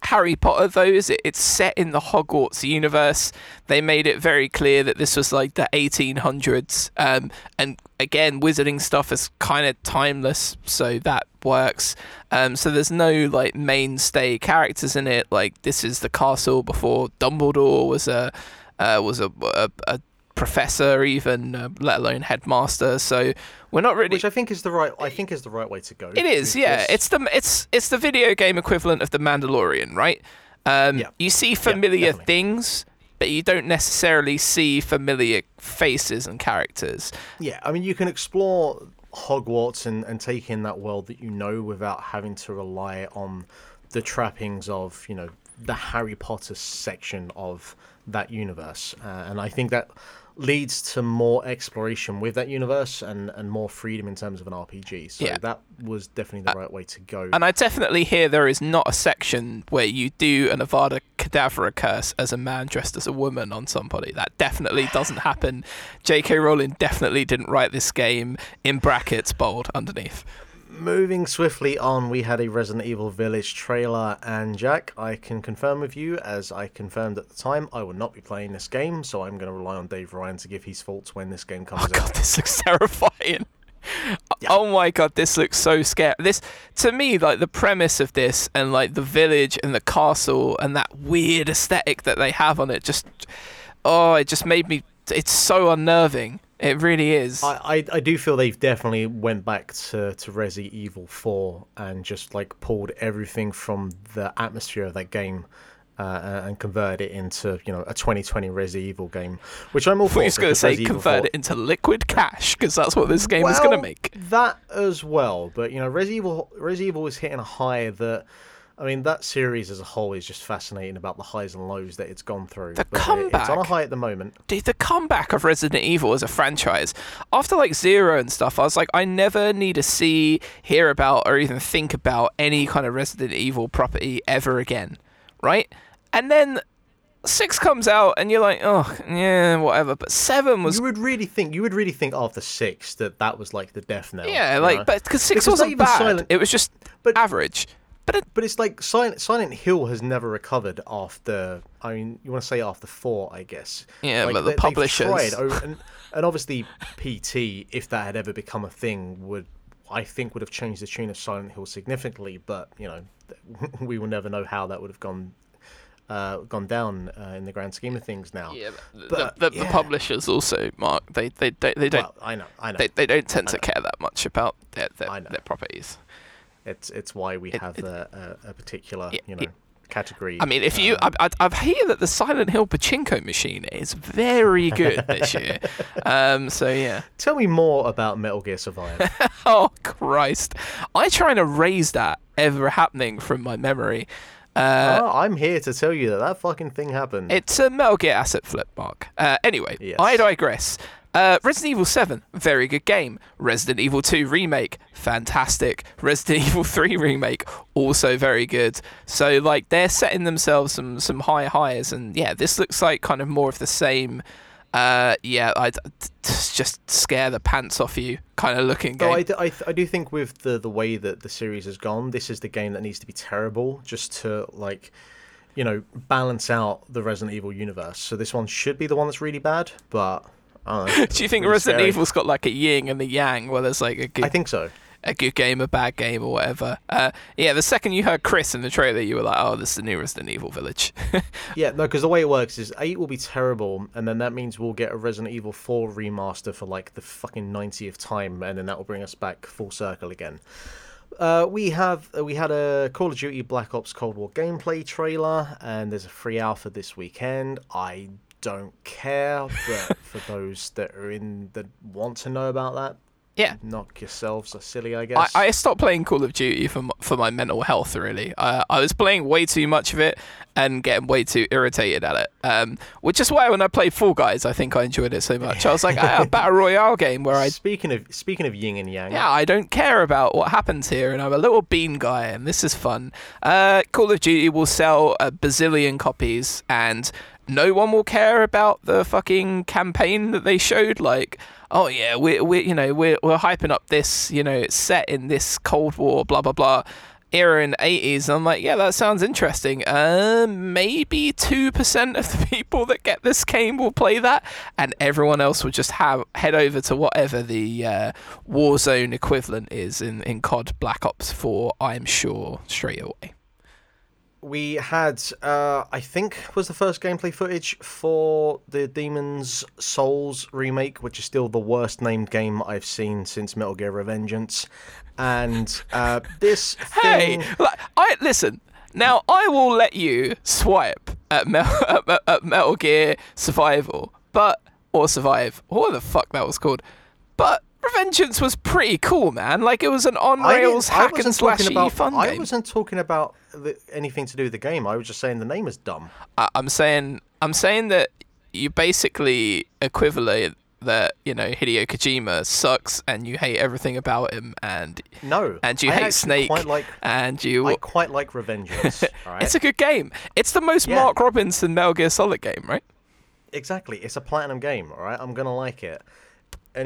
Harry Potter, though, is it? It's set in the Hogwarts universe. They made it very clear that this was like the 1800s. Um, and again, wizarding stuff is kind of timeless, so that works. Um, so there's no like mainstay characters in it. Like this is the castle before Dumbledore was a uh, was a, a, a professor, even uh, let alone headmaster. So we're not really. Which I think is the right. I think is the right way to go. It is, yeah. this. It's the it's it's the video game equivalent of the Mandalorian, right? Um, Yeah. You see familiar definitely. things, but you don't necessarily see familiar faces and characters. Yeah, I mean, you can explore Hogwarts and, and take in that world that you know without having to rely on the trappings of, you know, the Harry Potter section of that universe. Uh, and I think that leads to more exploration with that universe and, and more freedom in terms of an RPG. So Yeah. that was definitely the uh, right way to go. And I definitely hear there is not a section where you do an Avada Kedavra curse as a man dressed as a woman on somebody. That definitely doesn't happen. J.K. Rowling definitely didn't write this game in brackets bold underneath. Moving swiftly on, we had a Resident Evil Village trailer, and Jack, I can confirm with you, as I confirmed at the time, I will not be playing this game, so I'm going to rely on Dave Ryan to give his thoughts when this game comes Oh out. god, this looks terrifying. Oh my god, this looks so scary. This to me, like the premise of this and like the village and the castle and that weird aesthetic that they have on it, just oh, it just made me. It's so unnerving. It really is. I, I, I do feel they've definitely went back to, to Resi Evil 4 and just like pulled everything from the atmosphere of that game uh, and converted it into you know a 2020 Resi Evil game, which I'm all for. was going to say Resi convert it into liquid cash because that's what this game is going to make. That as well, but you know, Resident Evil, Resident Evil is hitting a high that, I mean, that series as a whole is just fascinating about the highs and lows that it's gone through. The But it- It's on a comeback. high at the moment. Dude, the comeback of Resident Evil as a franchise, after like Zero and stuff, I was like, I never need to see, hear about, or even think about any kind of Resident Evil property ever again, right? And then six comes out, and you're like, oh, yeah, whatever. But seven was, You would really think, you would really think after six that that was like the death knell. yeah, like, know? but because six Because wasn't bad, Silent- it was just But- average. But it, But it's like Silent, Silent Hill has never recovered after. I mean, you want to say after four, I guess. Yeah, Like, but the they- publishers- tried, and, and obviously PT, if that had ever become a thing, would I think would have changed the tune of Silent Hill significantly. But you know, we will never know how that would have gone. Uh, gone down uh, in the grand scheme of things now. yeah, But, the, the, the yeah. publishers also, Mark, they, they, they, they don't. Well, I know, I know. they, they don't tend to care that much about their, their, their properties. It's it's why we It- have it- a, a, particular Yeah, you know it- category. I mean, if you, um, I, I, I've heard that the Silent Hill pachinko machine is very good this year. Um, so yeah. tell me more about Metal Gear Survive. Oh Christ! I try to erase that ever happening from my memory. Uh, Oh, I'm here to tell you that that fucking thing happened. It's a Metal Gear asset flip, Mark. Uh, anyway, Yes. I digress. Uh, Resident Evil 7, very good game. Resident Evil 2 remake, fantastic. Resident Evil 3 remake, also very good. So like they're setting themselves some some high highs, and yeah, this looks like kind of more of the same. Uh, yeah, I just scare the pants off you kind of looking game. I, d- I, th- I do think with the the way that the series has gone, this is the game that needs to be terrible just to like, you know, balance out the Resident Evil universe. So this one should be the one that's really bad, but I don't know. Do you think Really Resident scary. Evil's got like a yin and a yang, where there's like a good I think so. a good game, a bad game, or whatever. Uh, yeah, the second you heard Chris in the trailer, you were like, "Oh, this is the new Resident Evil Village." Yeah, no, because the way it works is eight will be terrible, and then that means we'll get a Resident Evil Four remaster for like the fucking ninetieth time, and then that will bring us back full circle again. Uh, we have uh, we had a Call of Duty Black Ops Cold War gameplay trailer, and there's a free alpha this weekend. I don't care, but for those that are in that want to know about that, yeah, knock yourselves are silly, I I, guess. I stopped playing Call of Duty for m- for my mental health. Really, uh, I was playing way too much of it and getting way too irritated at it. Um, which is why when I played Fall Guys, I think I enjoyed it so much. I was like, ah, a battle royale game where I Speaking of speaking of yin and yang, yeah, I don't care about what happens here, and I'm a little bean guy, and this is fun. Uh, Call of Duty will sell a bazillion copies, and no one will care about the fucking campaign that they showed. Like, oh yeah, we're we you know we're we're hyping up this you know it's set in this Cold War blah blah blah era in the 80s. I'm like, yeah, that sounds interesting. Uh, maybe 2% of the people that get this game will play that, and everyone else will just have head over to whatever the uh, Warzone equivalent is in, in COD Black Ops 4, I'm sure, straight away. We had uh, I think was the first gameplay footage for the Demons Souls remake, which is still the worst named game I've seen since Metal Gear Revengeance. And uh, this Hey, like, I listen. Now I will let you swipe at, Mel, at, at Metal Gear Survival, but or Survive, or what the fuck that was called. But Revengeance was pretty cool, man. Like it was an on I rails I hack and slashy about, fun I game. wasn't talking about the, anything to do with the game. I was just saying the name is dumb. I, I'm saying I'm saying that you basically equivalent that you know Hideo Kojima sucks and you hate everything about him and No, and you I hate Snake Quite like, and you I quite like Revengeance. right? it's a good game. It's the most Yeah. Mark Robinson Metal Gear Solid game, right? exactly. It's a platinum game. All right, I'm gonna like it.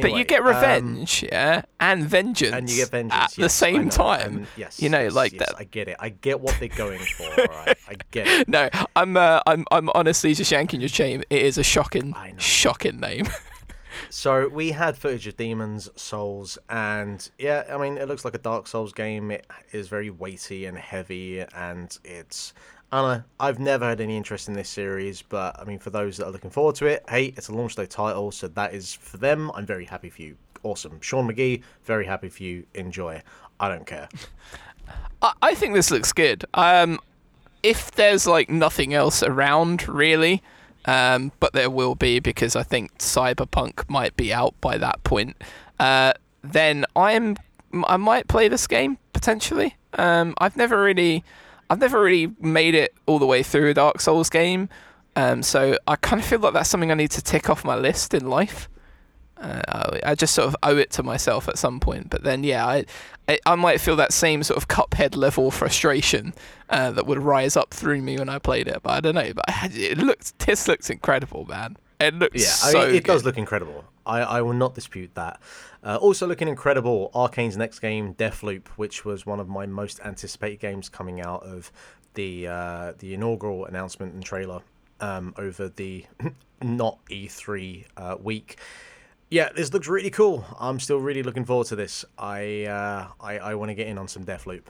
But you get um, revenge, yeah, and vengeance, and you get vengeance at the yes, I same know, time. and yes, you know, yes, like yes, that. I get it. I get what they're going for. all right, I get it. No, I'm, uh, I'm, I'm honestly just yanking your chain. It is a shocking, shocking name. So we had footage of Demons Souls, and yeah, I mean, it looks like a Dark Souls game. It is very weighty and heavy, and it's. I. I've never had any interest in this series, but I mean, for those that are looking forward to it, hey, it's a launch day title, so that is for them. I'm very happy for you. Awesome, Sean McGee. Very happy for you. Enjoy. I don't care. I, I think this looks good. Um, if there's like nothing else around really, um, but there will be because I think Cyberpunk might be out by that point. Uh, then I'm I might play this game potentially. Um, I've never really I've never really made it all the way through a Dark Souls game. Um, so I kind of feel like that's something I need to tick off my list in life. Uh, I just sort of owe it to myself at some point. But then, yeah, I, I, I might feel that same sort of Cuphead level frustration uh, that would rise up through me when I played it. But I don't know. But it looks, this looks incredible, man. It looks Yeah, so I mean, it does look incredible. I, I will not dispute that. Uh, also looking incredible, Arkane's next game, Deathloop, which was one of my most anticipated games coming out of the uh, the inaugural announcement and trailer um, over the not E3 uh, week. Yeah, this looks really cool. I'm still really looking forward to this. I uh, I, I want to get in on some Deathloop.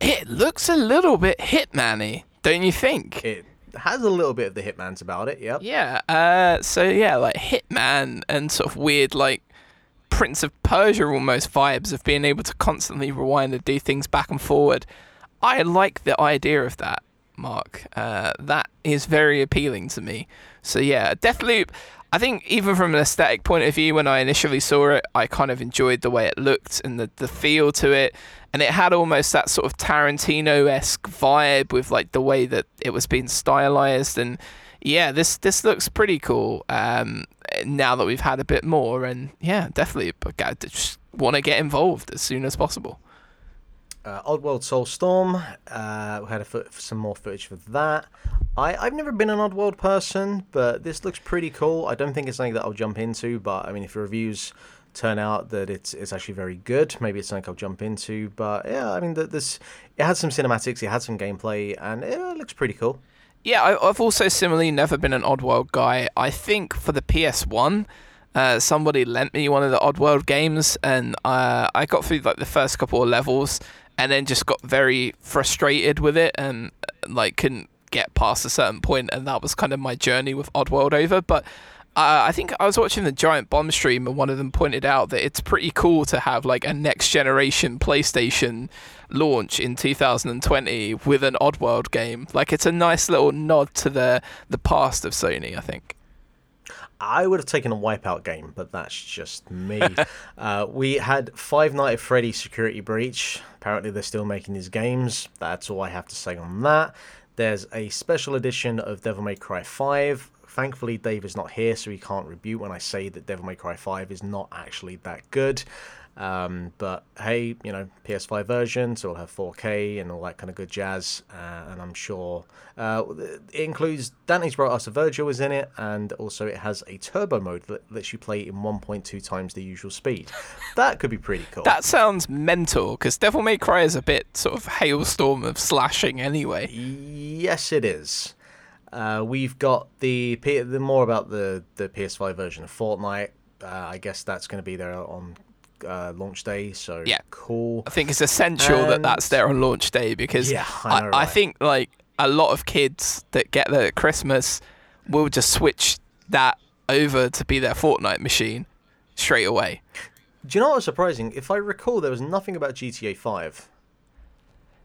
It looks a little bit Hitman-y, don't you think? It has a little bit of the Hitman's about it. Yep. Yeah. Uh, so yeah, like Hitman and sort of weird like Prince of Persia almost vibes of being able to constantly rewind and do things back and forward. I like the idea of that, Mark. Uh, that is very appealing to me. So yeah, Deathloop. I think even from an aesthetic point of view, when I initially saw it, I kind of enjoyed the way it looked and the, the feel to it. And it had almost that sort of Tarantino esque vibe with like the way that it was being stylized. And yeah, this this looks pretty cool. Um, now that we've had a bit more, and yeah, definitely, want to get involved as soon as possible. Uh, Oddworld Soulstorm, uh, we had a foot, some more footage for that. I, I've never been an Oddworld person, but this looks pretty cool. I don't think it's something that I'll jump into, but I mean, if the reviews turn out that it's it's actually very good, maybe it's something I'll jump into. But yeah, I mean, this it had some cinematics, it had some gameplay, and it looks pretty cool. Yeah, I, I've also similarly never been an Oddworld guy. I think for the PS1, uh, somebody lent me one of the Oddworld games, and uh, I got through like the first couple of levels, and then just got very frustrated with it and like couldn't get past a certain point and that was kind of my journey with Oddworld over but uh, I think I was watching the Giant Bomb stream and one of them pointed out that it's pretty cool to have like a next generation PlayStation launch in 2020 with an Oddworld game. Like it's a nice little nod to the the past of Sony, I think. I would have taken a Wipeout game, but that's just me. uh, we had Five Nights at Freddy's Security Breach. Apparently, they're still making these games. That's all I have to say on that. There's a special edition of Devil May Cry 5. Thankfully, Dave is not here, so he can't rebuke when I say that Devil May Cry 5 is not actually that good. Um, but hey, you know, PS5 version, so it'll have 4K and all that kind of good jazz. Uh, and I'm sure uh, it includes Dante's brought us a Vergil is in it, and also it has a turbo mode that lets you play in 1.2 times the usual speed. That could be pretty cool. that sounds mental because Devil May Cry is a bit sort of hailstorm of slashing anyway. Yes, it is. Uh, we've got the, the more about the the PS5 version of Fortnite. Uh, I guess that's going to be there on uh, launch day. So yeah, cool. I think it's essential and... that that's there on launch day because yeah, I, know, I, I think like a lot of kids that get that at Christmas will just switch that over to be their Fortnite machine straight away. Do you know what's surprising? If I recall, there was nothing about GTA Five.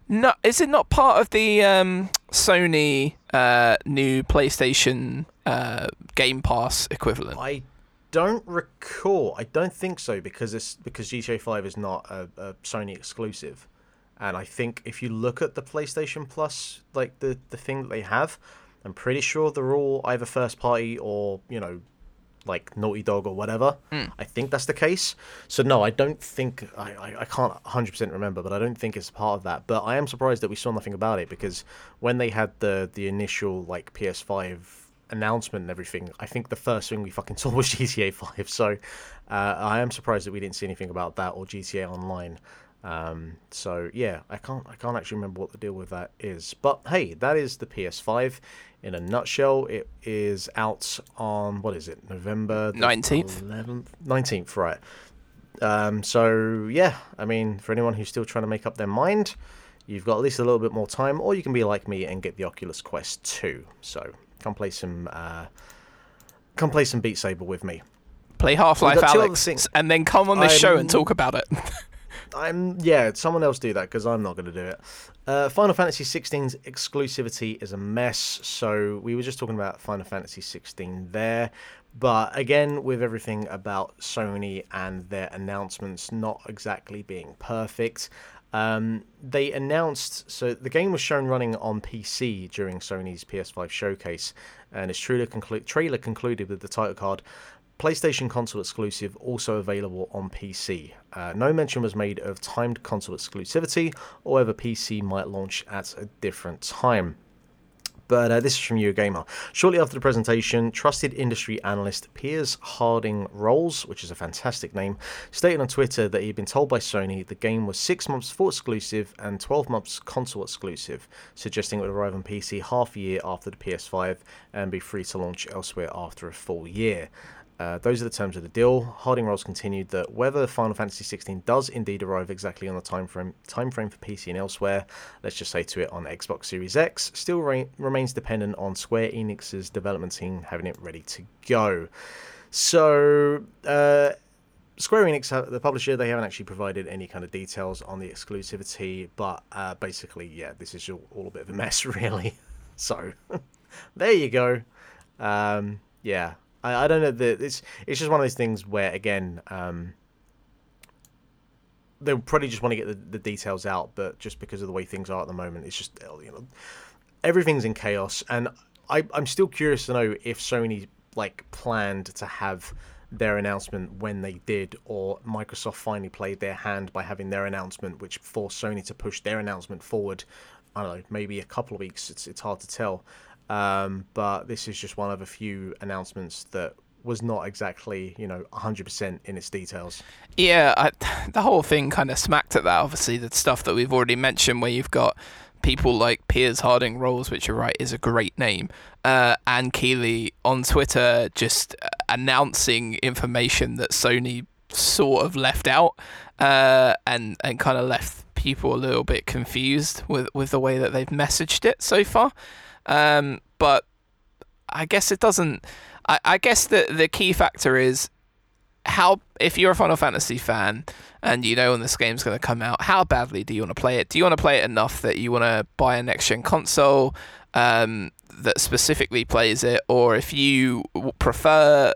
No, is it not part of the um, Sony uh, new PlayStation uh, Game Pass equivalent? I don't recall. I don't think so because it's because GTA Five is not a, a, Sony exclusive, and I think if you look at the PlayStation Plus, like the the thing that they have, I'm pretty sure they're all either first party or you know, like Naughty Dog or whatever. Mm. I think that's the case. So no, I don't think I I, I can't 100 percent remember, but I don't think it's part of that. But I am surprised that we saw nothing about it because when they had the the initial like PS5 announcement and everything, I think the first thing we fucking saw was GTA 5. So uh, I am surprised that we didn't see anything about that or GTA Online. Um, so yeah, I can't I can't actually remember what the deal with that is. But hey, that is the PS5 in a nutshell. It is out on what is it, November nineteenth, nineteenth, right? Um, so yeah, I mean, for anyone who's still trying to make up their mind, you've got at least a little bit more time, or you can be like me and get the Oculus Quest 2. So Come play some. Uh, come play some Beat Saber with me. Play Half Life, Alyx, and then come on this show and talk about it. I'm yeah. Someone else do that because I'm not going to do it. Uh, Final Fantasy 16's exclusivity is a mess. So we were just talking about Final Fantasy 16 there, but again, with everything about Sony and their announcements not exactly being perfect, um, they announced so the game was shown running on PC during Sony's PS5 showcase, and its trailer, conclu- trailer concluded with the title card PlayStation console exclusive, also available on PC. Uh, no mention was made of timed console exclusivity, or whether PC might launch at a different time. But uh, this is from Eurogamer. Shortly after the presentation, trusted industry analyst Piers Harding Rolls, which is a fantastic name, stated on Twitter that he had been told by Sony the game was six months full exclusive and 12 months console exclusive, suggesting it would arrive on PC half a year after the PS5 and be free to launch elsewhere after a full year. Uh, those are the terms of the deal. Harding Rolls continued that whether Final Fantasy XVI does indeed arrive exactly on the time frame, time frame for PC and elsewhere, let's just say to it on Xbox Series X, still re- remains dependent on Square Enix's development team having it ready to go. So, uh, Square Enix, the publisher, they haven't actually provided any kind of details on the exclusivity, but uh, basically, yeah, this is all, all, a bit of a mess, really. so, there you go. Um, yeah, I, I don't know that it's it's just one of those things where again, um, they'll probably just want to get the, the details out, but just because of the way things are at the moment, it's just you know everything's in chaos, and I I'm still curious to know if Sony like planned to have their announcement when they did, or Microsoft finally played their hand by having their announcement, which forced Sony to push their announcement forward. I don't know, maybe a couple of weeks. It's it's hard to tell. Um, but this is just one of a few announcements that was not exactly, you know, 100% in its details. Yeah, I, the whole thing kind of smacked at that. Obviously, the stuff that we've already mentioned, where you've got people like Piers Harding Rolls, which you're right is a great name, uh, and Keighley on Twitter just announcing information that Sony sort of left out, uh, and and kind of left people a little bit confused with with the way that they've messaged it so far. Um, but I guess it doesn't. I, I guess the the key factor is how if you're a Final Fantasy fan and you know when this game's going to come out, how badly do you want to play it? Do you want to play it enough that you want to buy a next gen console um, that specifically plays it, or if you prefer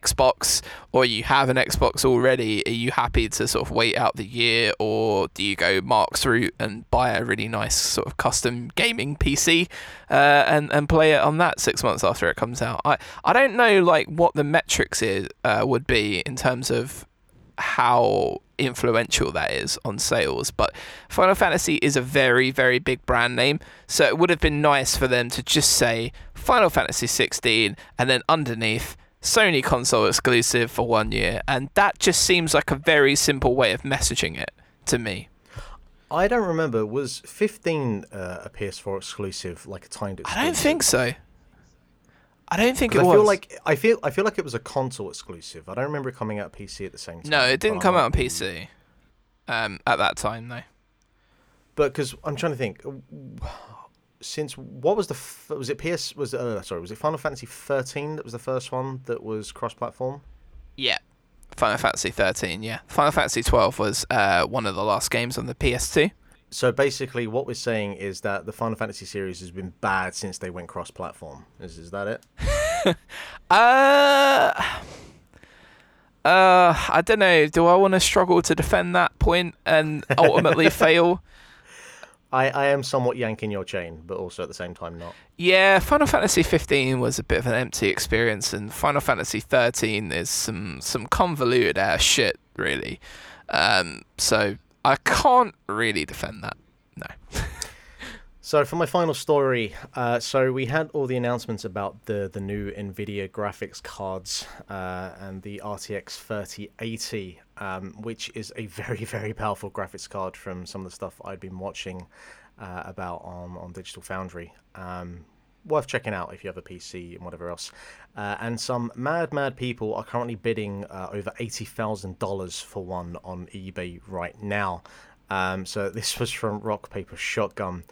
Xbox or you have an Xbox already, are you happy to sort of wait out the year or do you go Mark's route and buy a really nice sort of custom gaming PC uh, and and play it on that six months after it comes out? I I don't know like what the metrics is uh, would be in terms of how influential that is on sales. But Final Fantasy is a very, very big brand name, so it would have been nice for them to just say Final Fantasy 16 and then underneath Sony console exclusive for one year, and that just seems like a very simple way of messaging it to me. I don't remember. Was 15 uh, a PS4 exclusive, like a timed exclusive? I don't think so. I don't think it I was. feel like I feel I feel like it was a console exclusive. I don't remember it coming out PC at the same time. no, it didn't come out on PC um, at that time, though. But because I'm trying to think, since what was the f- was it PS was uh, sorry was it Final Fantasy 13 that was the first one that was cross-platform? Yeah. Final Fantasy 13, yeah. Final Fantasy 12 was uh, one of the last games on the PS2. So basically, what we're saying is that the Final Fantasy series has been bad since they went cross-platform. Is is that it? Uh, uh, I don't know. Do I want to struggle to defend that point and ultimately fail? I, I am somewhat yanking your chain, but also at the same time not. Yeah, Final Fantasy 15 was a bit of an empty experience, and Final Fantasy 13 is some some convoluted ass shit, really. Um, so I can't really defend that. So for my final story, uh, so we had all the announcements about the the new Nvidia graphics cards uh, and the RTX 3080, um, which is a very very powerful graphics card from some of the stuff I'd been watching uh, about on on Digital Foundry. Um, worth checking out if you have a PC and whatever else. Uh, and some mad mad people are currently bidding uh, over eighty thousand dollars for one on eBay right now. Um, so this was from Rock Paper Shotgun.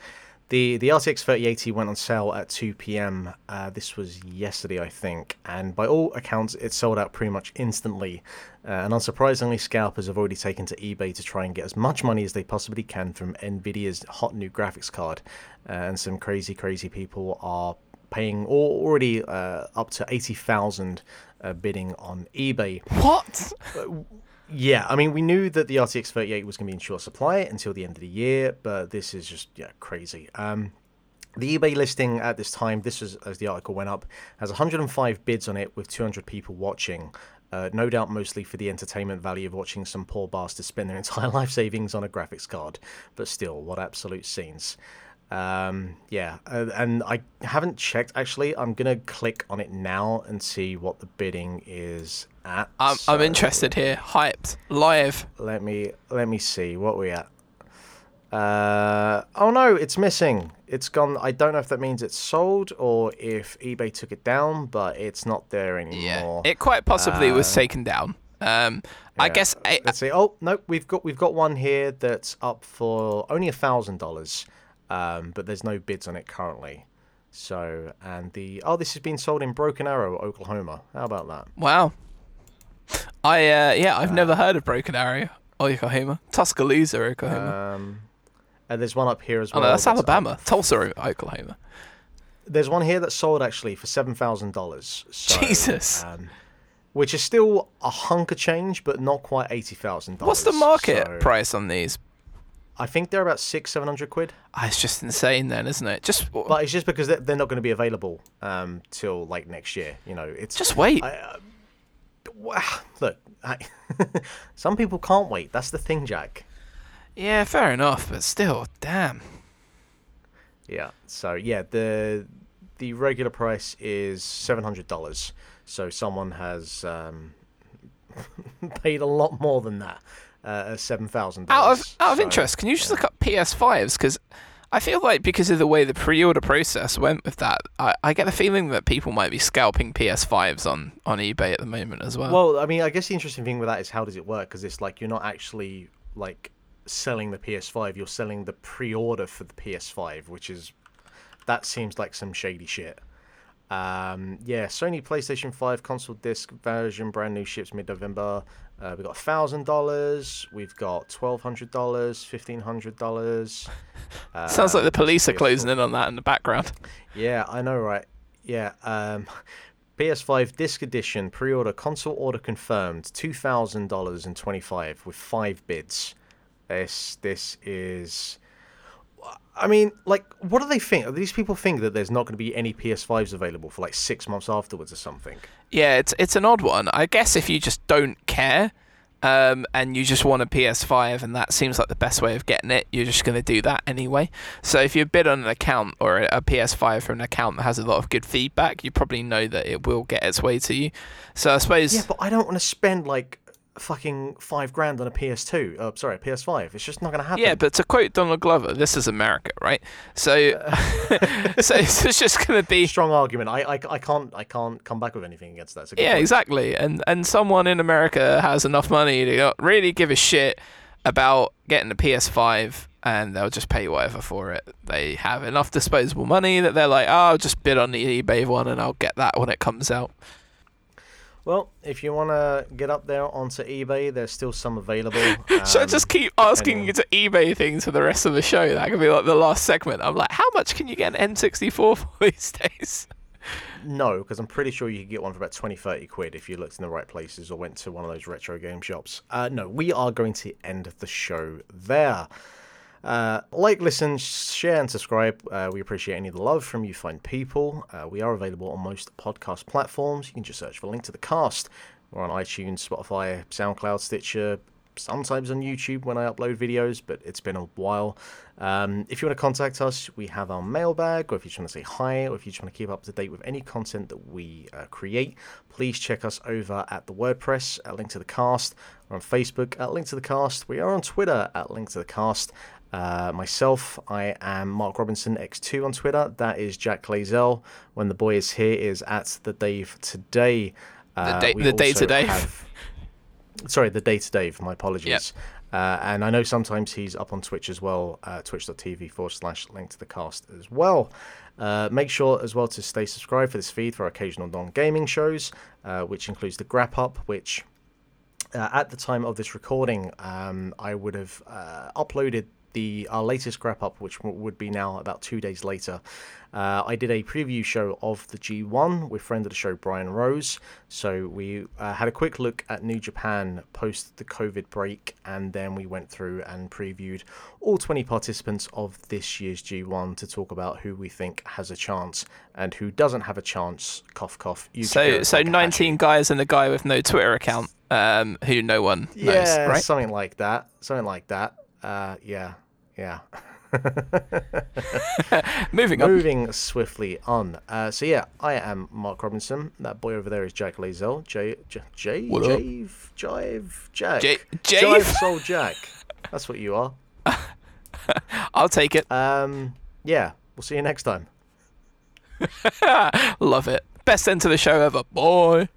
The the RTX 3080 went on sale at 2 p.m. Uh, this was yesterday, I think, and by all accounts, it sold out pretty much instantly. Uh, and unsurprisingly, scalpers have already taken to eBay to try and get as much money as they possibly can from Nvidia's hot new graphics card. Uh, and some crazy, crazy people are paying already uh, up to 80,000 uh, bidding on eBay. What? Yeah, I mean, we knew that the RTX 38 was going to be in short supply until the end of the year, but this is just yeah crazy. Um, the eBay listing at this time, this was as the article went up, has 105 bids on it with 200 people watching. Uh, no doubt, mostly for the entertainment value of watching some poor bastards spend their entire life savings on a graphics card. But still, what absolute scenes! Um, yeah, uh, and I haven't checked actually. I'm gonna click on it now and see what the bidding is at. I'm, I'm interested here. Hyped. Live. let me let me see what we at. Uh, oh no, it's missing. It's gone. I don't know if that means it's sold or if eBay took it down, but it's not there anymore. It quite possibly was Uh, taken down. Um, I guess I, Let's see. Oh no, we've got we've got one here that's up for only a thousand dollars, um, but there's no bids on it currently. So and the oh this has been sold in Broken Arrow, Oklahoma. How about that? wow. I uh, yeah, I've never heard of Broken Arrow, Oklahoma, Tuscaloosa, Oklahoma. Um, and there's one up here as oh well. no, that's that's up Alabama, Tulsa, Oklahoma. there's one here that sold actually for seven thousand dollars. Jesus. Um, which is still a hunk of change, but not quite eighty thousand dollars. What's the market So, price on these? I think they're about six, seven hundred quid. Ah, it's just insane, then, isn't it? Just, But it's just because they're, they're not going to be available um, till like next year. You know, it's just wait. I, uh, look, I, some people can't wait. That's the thing, Jack. yeah, fair enough, but still, damn. Yeah. So yeah, the the regular price is seven hundred dollars. So someone has um, paid a lot more than that, uh, seven thousand Out of out of interest, can you just look up PS5s? Because I feel like because of the way the pre-order process went with that, I, I get the feeling that people might be scalping PS5s on on eBay at the moment as well. Well, I mean, I guess the interesting thing with that is how does it work? Because it's like you're not actually like selling the PS5, you're selling the pre-order for the PS5, which is that seems like some shady shit. Um, yeah, Sony PlayStation 5 console disc version, brand new ships mid-November. Uh, we've got thousand dollars. We've got twelve hundred dollars, fifteen hundred dollars. Uh, Sounds like the police are closing in on that in the background. Yeah, I know, right? Yeah. Um, PS5 disc edition pre-order console order confirmed two thousand dollars and twenty-five with five bids. This this is. I mean, like, what do they think? Do these people think that there's not going to be any PS5s available for like six months afterwards or something? Yeah, it's it's an odd one. I guess if you just don't care, um, and you just want a PS5, and that seems like the best way of getting it, you're just going to do that anyway. So if you bid on an account or a a PS5 from an account that has a lot of good feedback, you probably know that it will get its way to you. So I suppose Yeah, but I don't want to spend like fucking five grand on a PS2. Uh, sorry, a PS5. It's just not going to happen. Yeah, but to quote Donald Glover, this is America, right? So, so it's just going to be strong argument. I, I, I can't I can't come back with anything against that. A good yeah, point. exactly. And and someone in America has enough money to not really give a shit about getting a PS5, and they'll just pay whatever for it. They have enough disposable money that they're like, oh, I'll just bid on the eBay one, and I'll get that when it comes out. Well, if you want to get up there onto eBay, there's still some available. Should I Um, just keep asking you to eBay things for the rest of the show? That could be like the last segment. I'm like, how much can you get an N64 for these days? No, because I'm pretty sure you could get one for about 20, 30 quid if you looked in the right places or went to one of those retro game shops. Uh, no, we are going to end the show there. Uh, like, listen, share, and subscribe. Uh, we appreciate any of the love from you fine people. Uh, we are available on most podcast platforms. You can just search for Link to the Cast. We're on iTunes, Spotify, SoundCloud, Stitcher, sometimes on YouTube when I upload videos, but it's been a while. Um, if you want to contact us, we have our mailbag, or if you just want to say hi, or if you just want to keep up to date with any content that we uh, create, please check us over at the WordPress at Link to the Cast. We're on Facebook at Link to the Cast. We are on Twitter at Link to the Cast. Uh, myself, I am Mark Robinson X2 on Twitter. That is Jack Clazel. When the boy is here, is at the Dave today. Uh, the day to Dave. have- sorry, the day to Dave. My apologies. Uh, and I know sometimes he's up on Twitch as well, uh, twitch.tv forward slash link to the cast as well. Uh, make sure as well to stay subscribed for this feed for our occasional non gaming shows, uh, which includes the Grap Up, which uh, at the time of this recording, um, I would have uh, uploaded the our latest grap up, which would be now about two days later. Uh, I did a preview show of the G1 with friend of the show Brian Rose. So we uh, had a quick look at New Japan post the COVID break, and then we went through and previewed all 20 participants of this year's G1 to talk about who we think has a chance and who doesn't have a chance. Cough cough. You So, so 19 guys and a guy with no Twitter account, um, who no one knows, Yeah, right? something like that. Something like that. Uh, yeah, yeah. Moving on. Moving swiftly on. Uh, so yeah, I am Mark Robinson. That boy over there is Jack Lazel. J, J, J, What? Jave, Jive, Jack. J- Jive Jave? Soul Jack. That's what you are. I'll take it. Um, yeah, we'll see you next time. Love it. Best end to the show ever. Boy.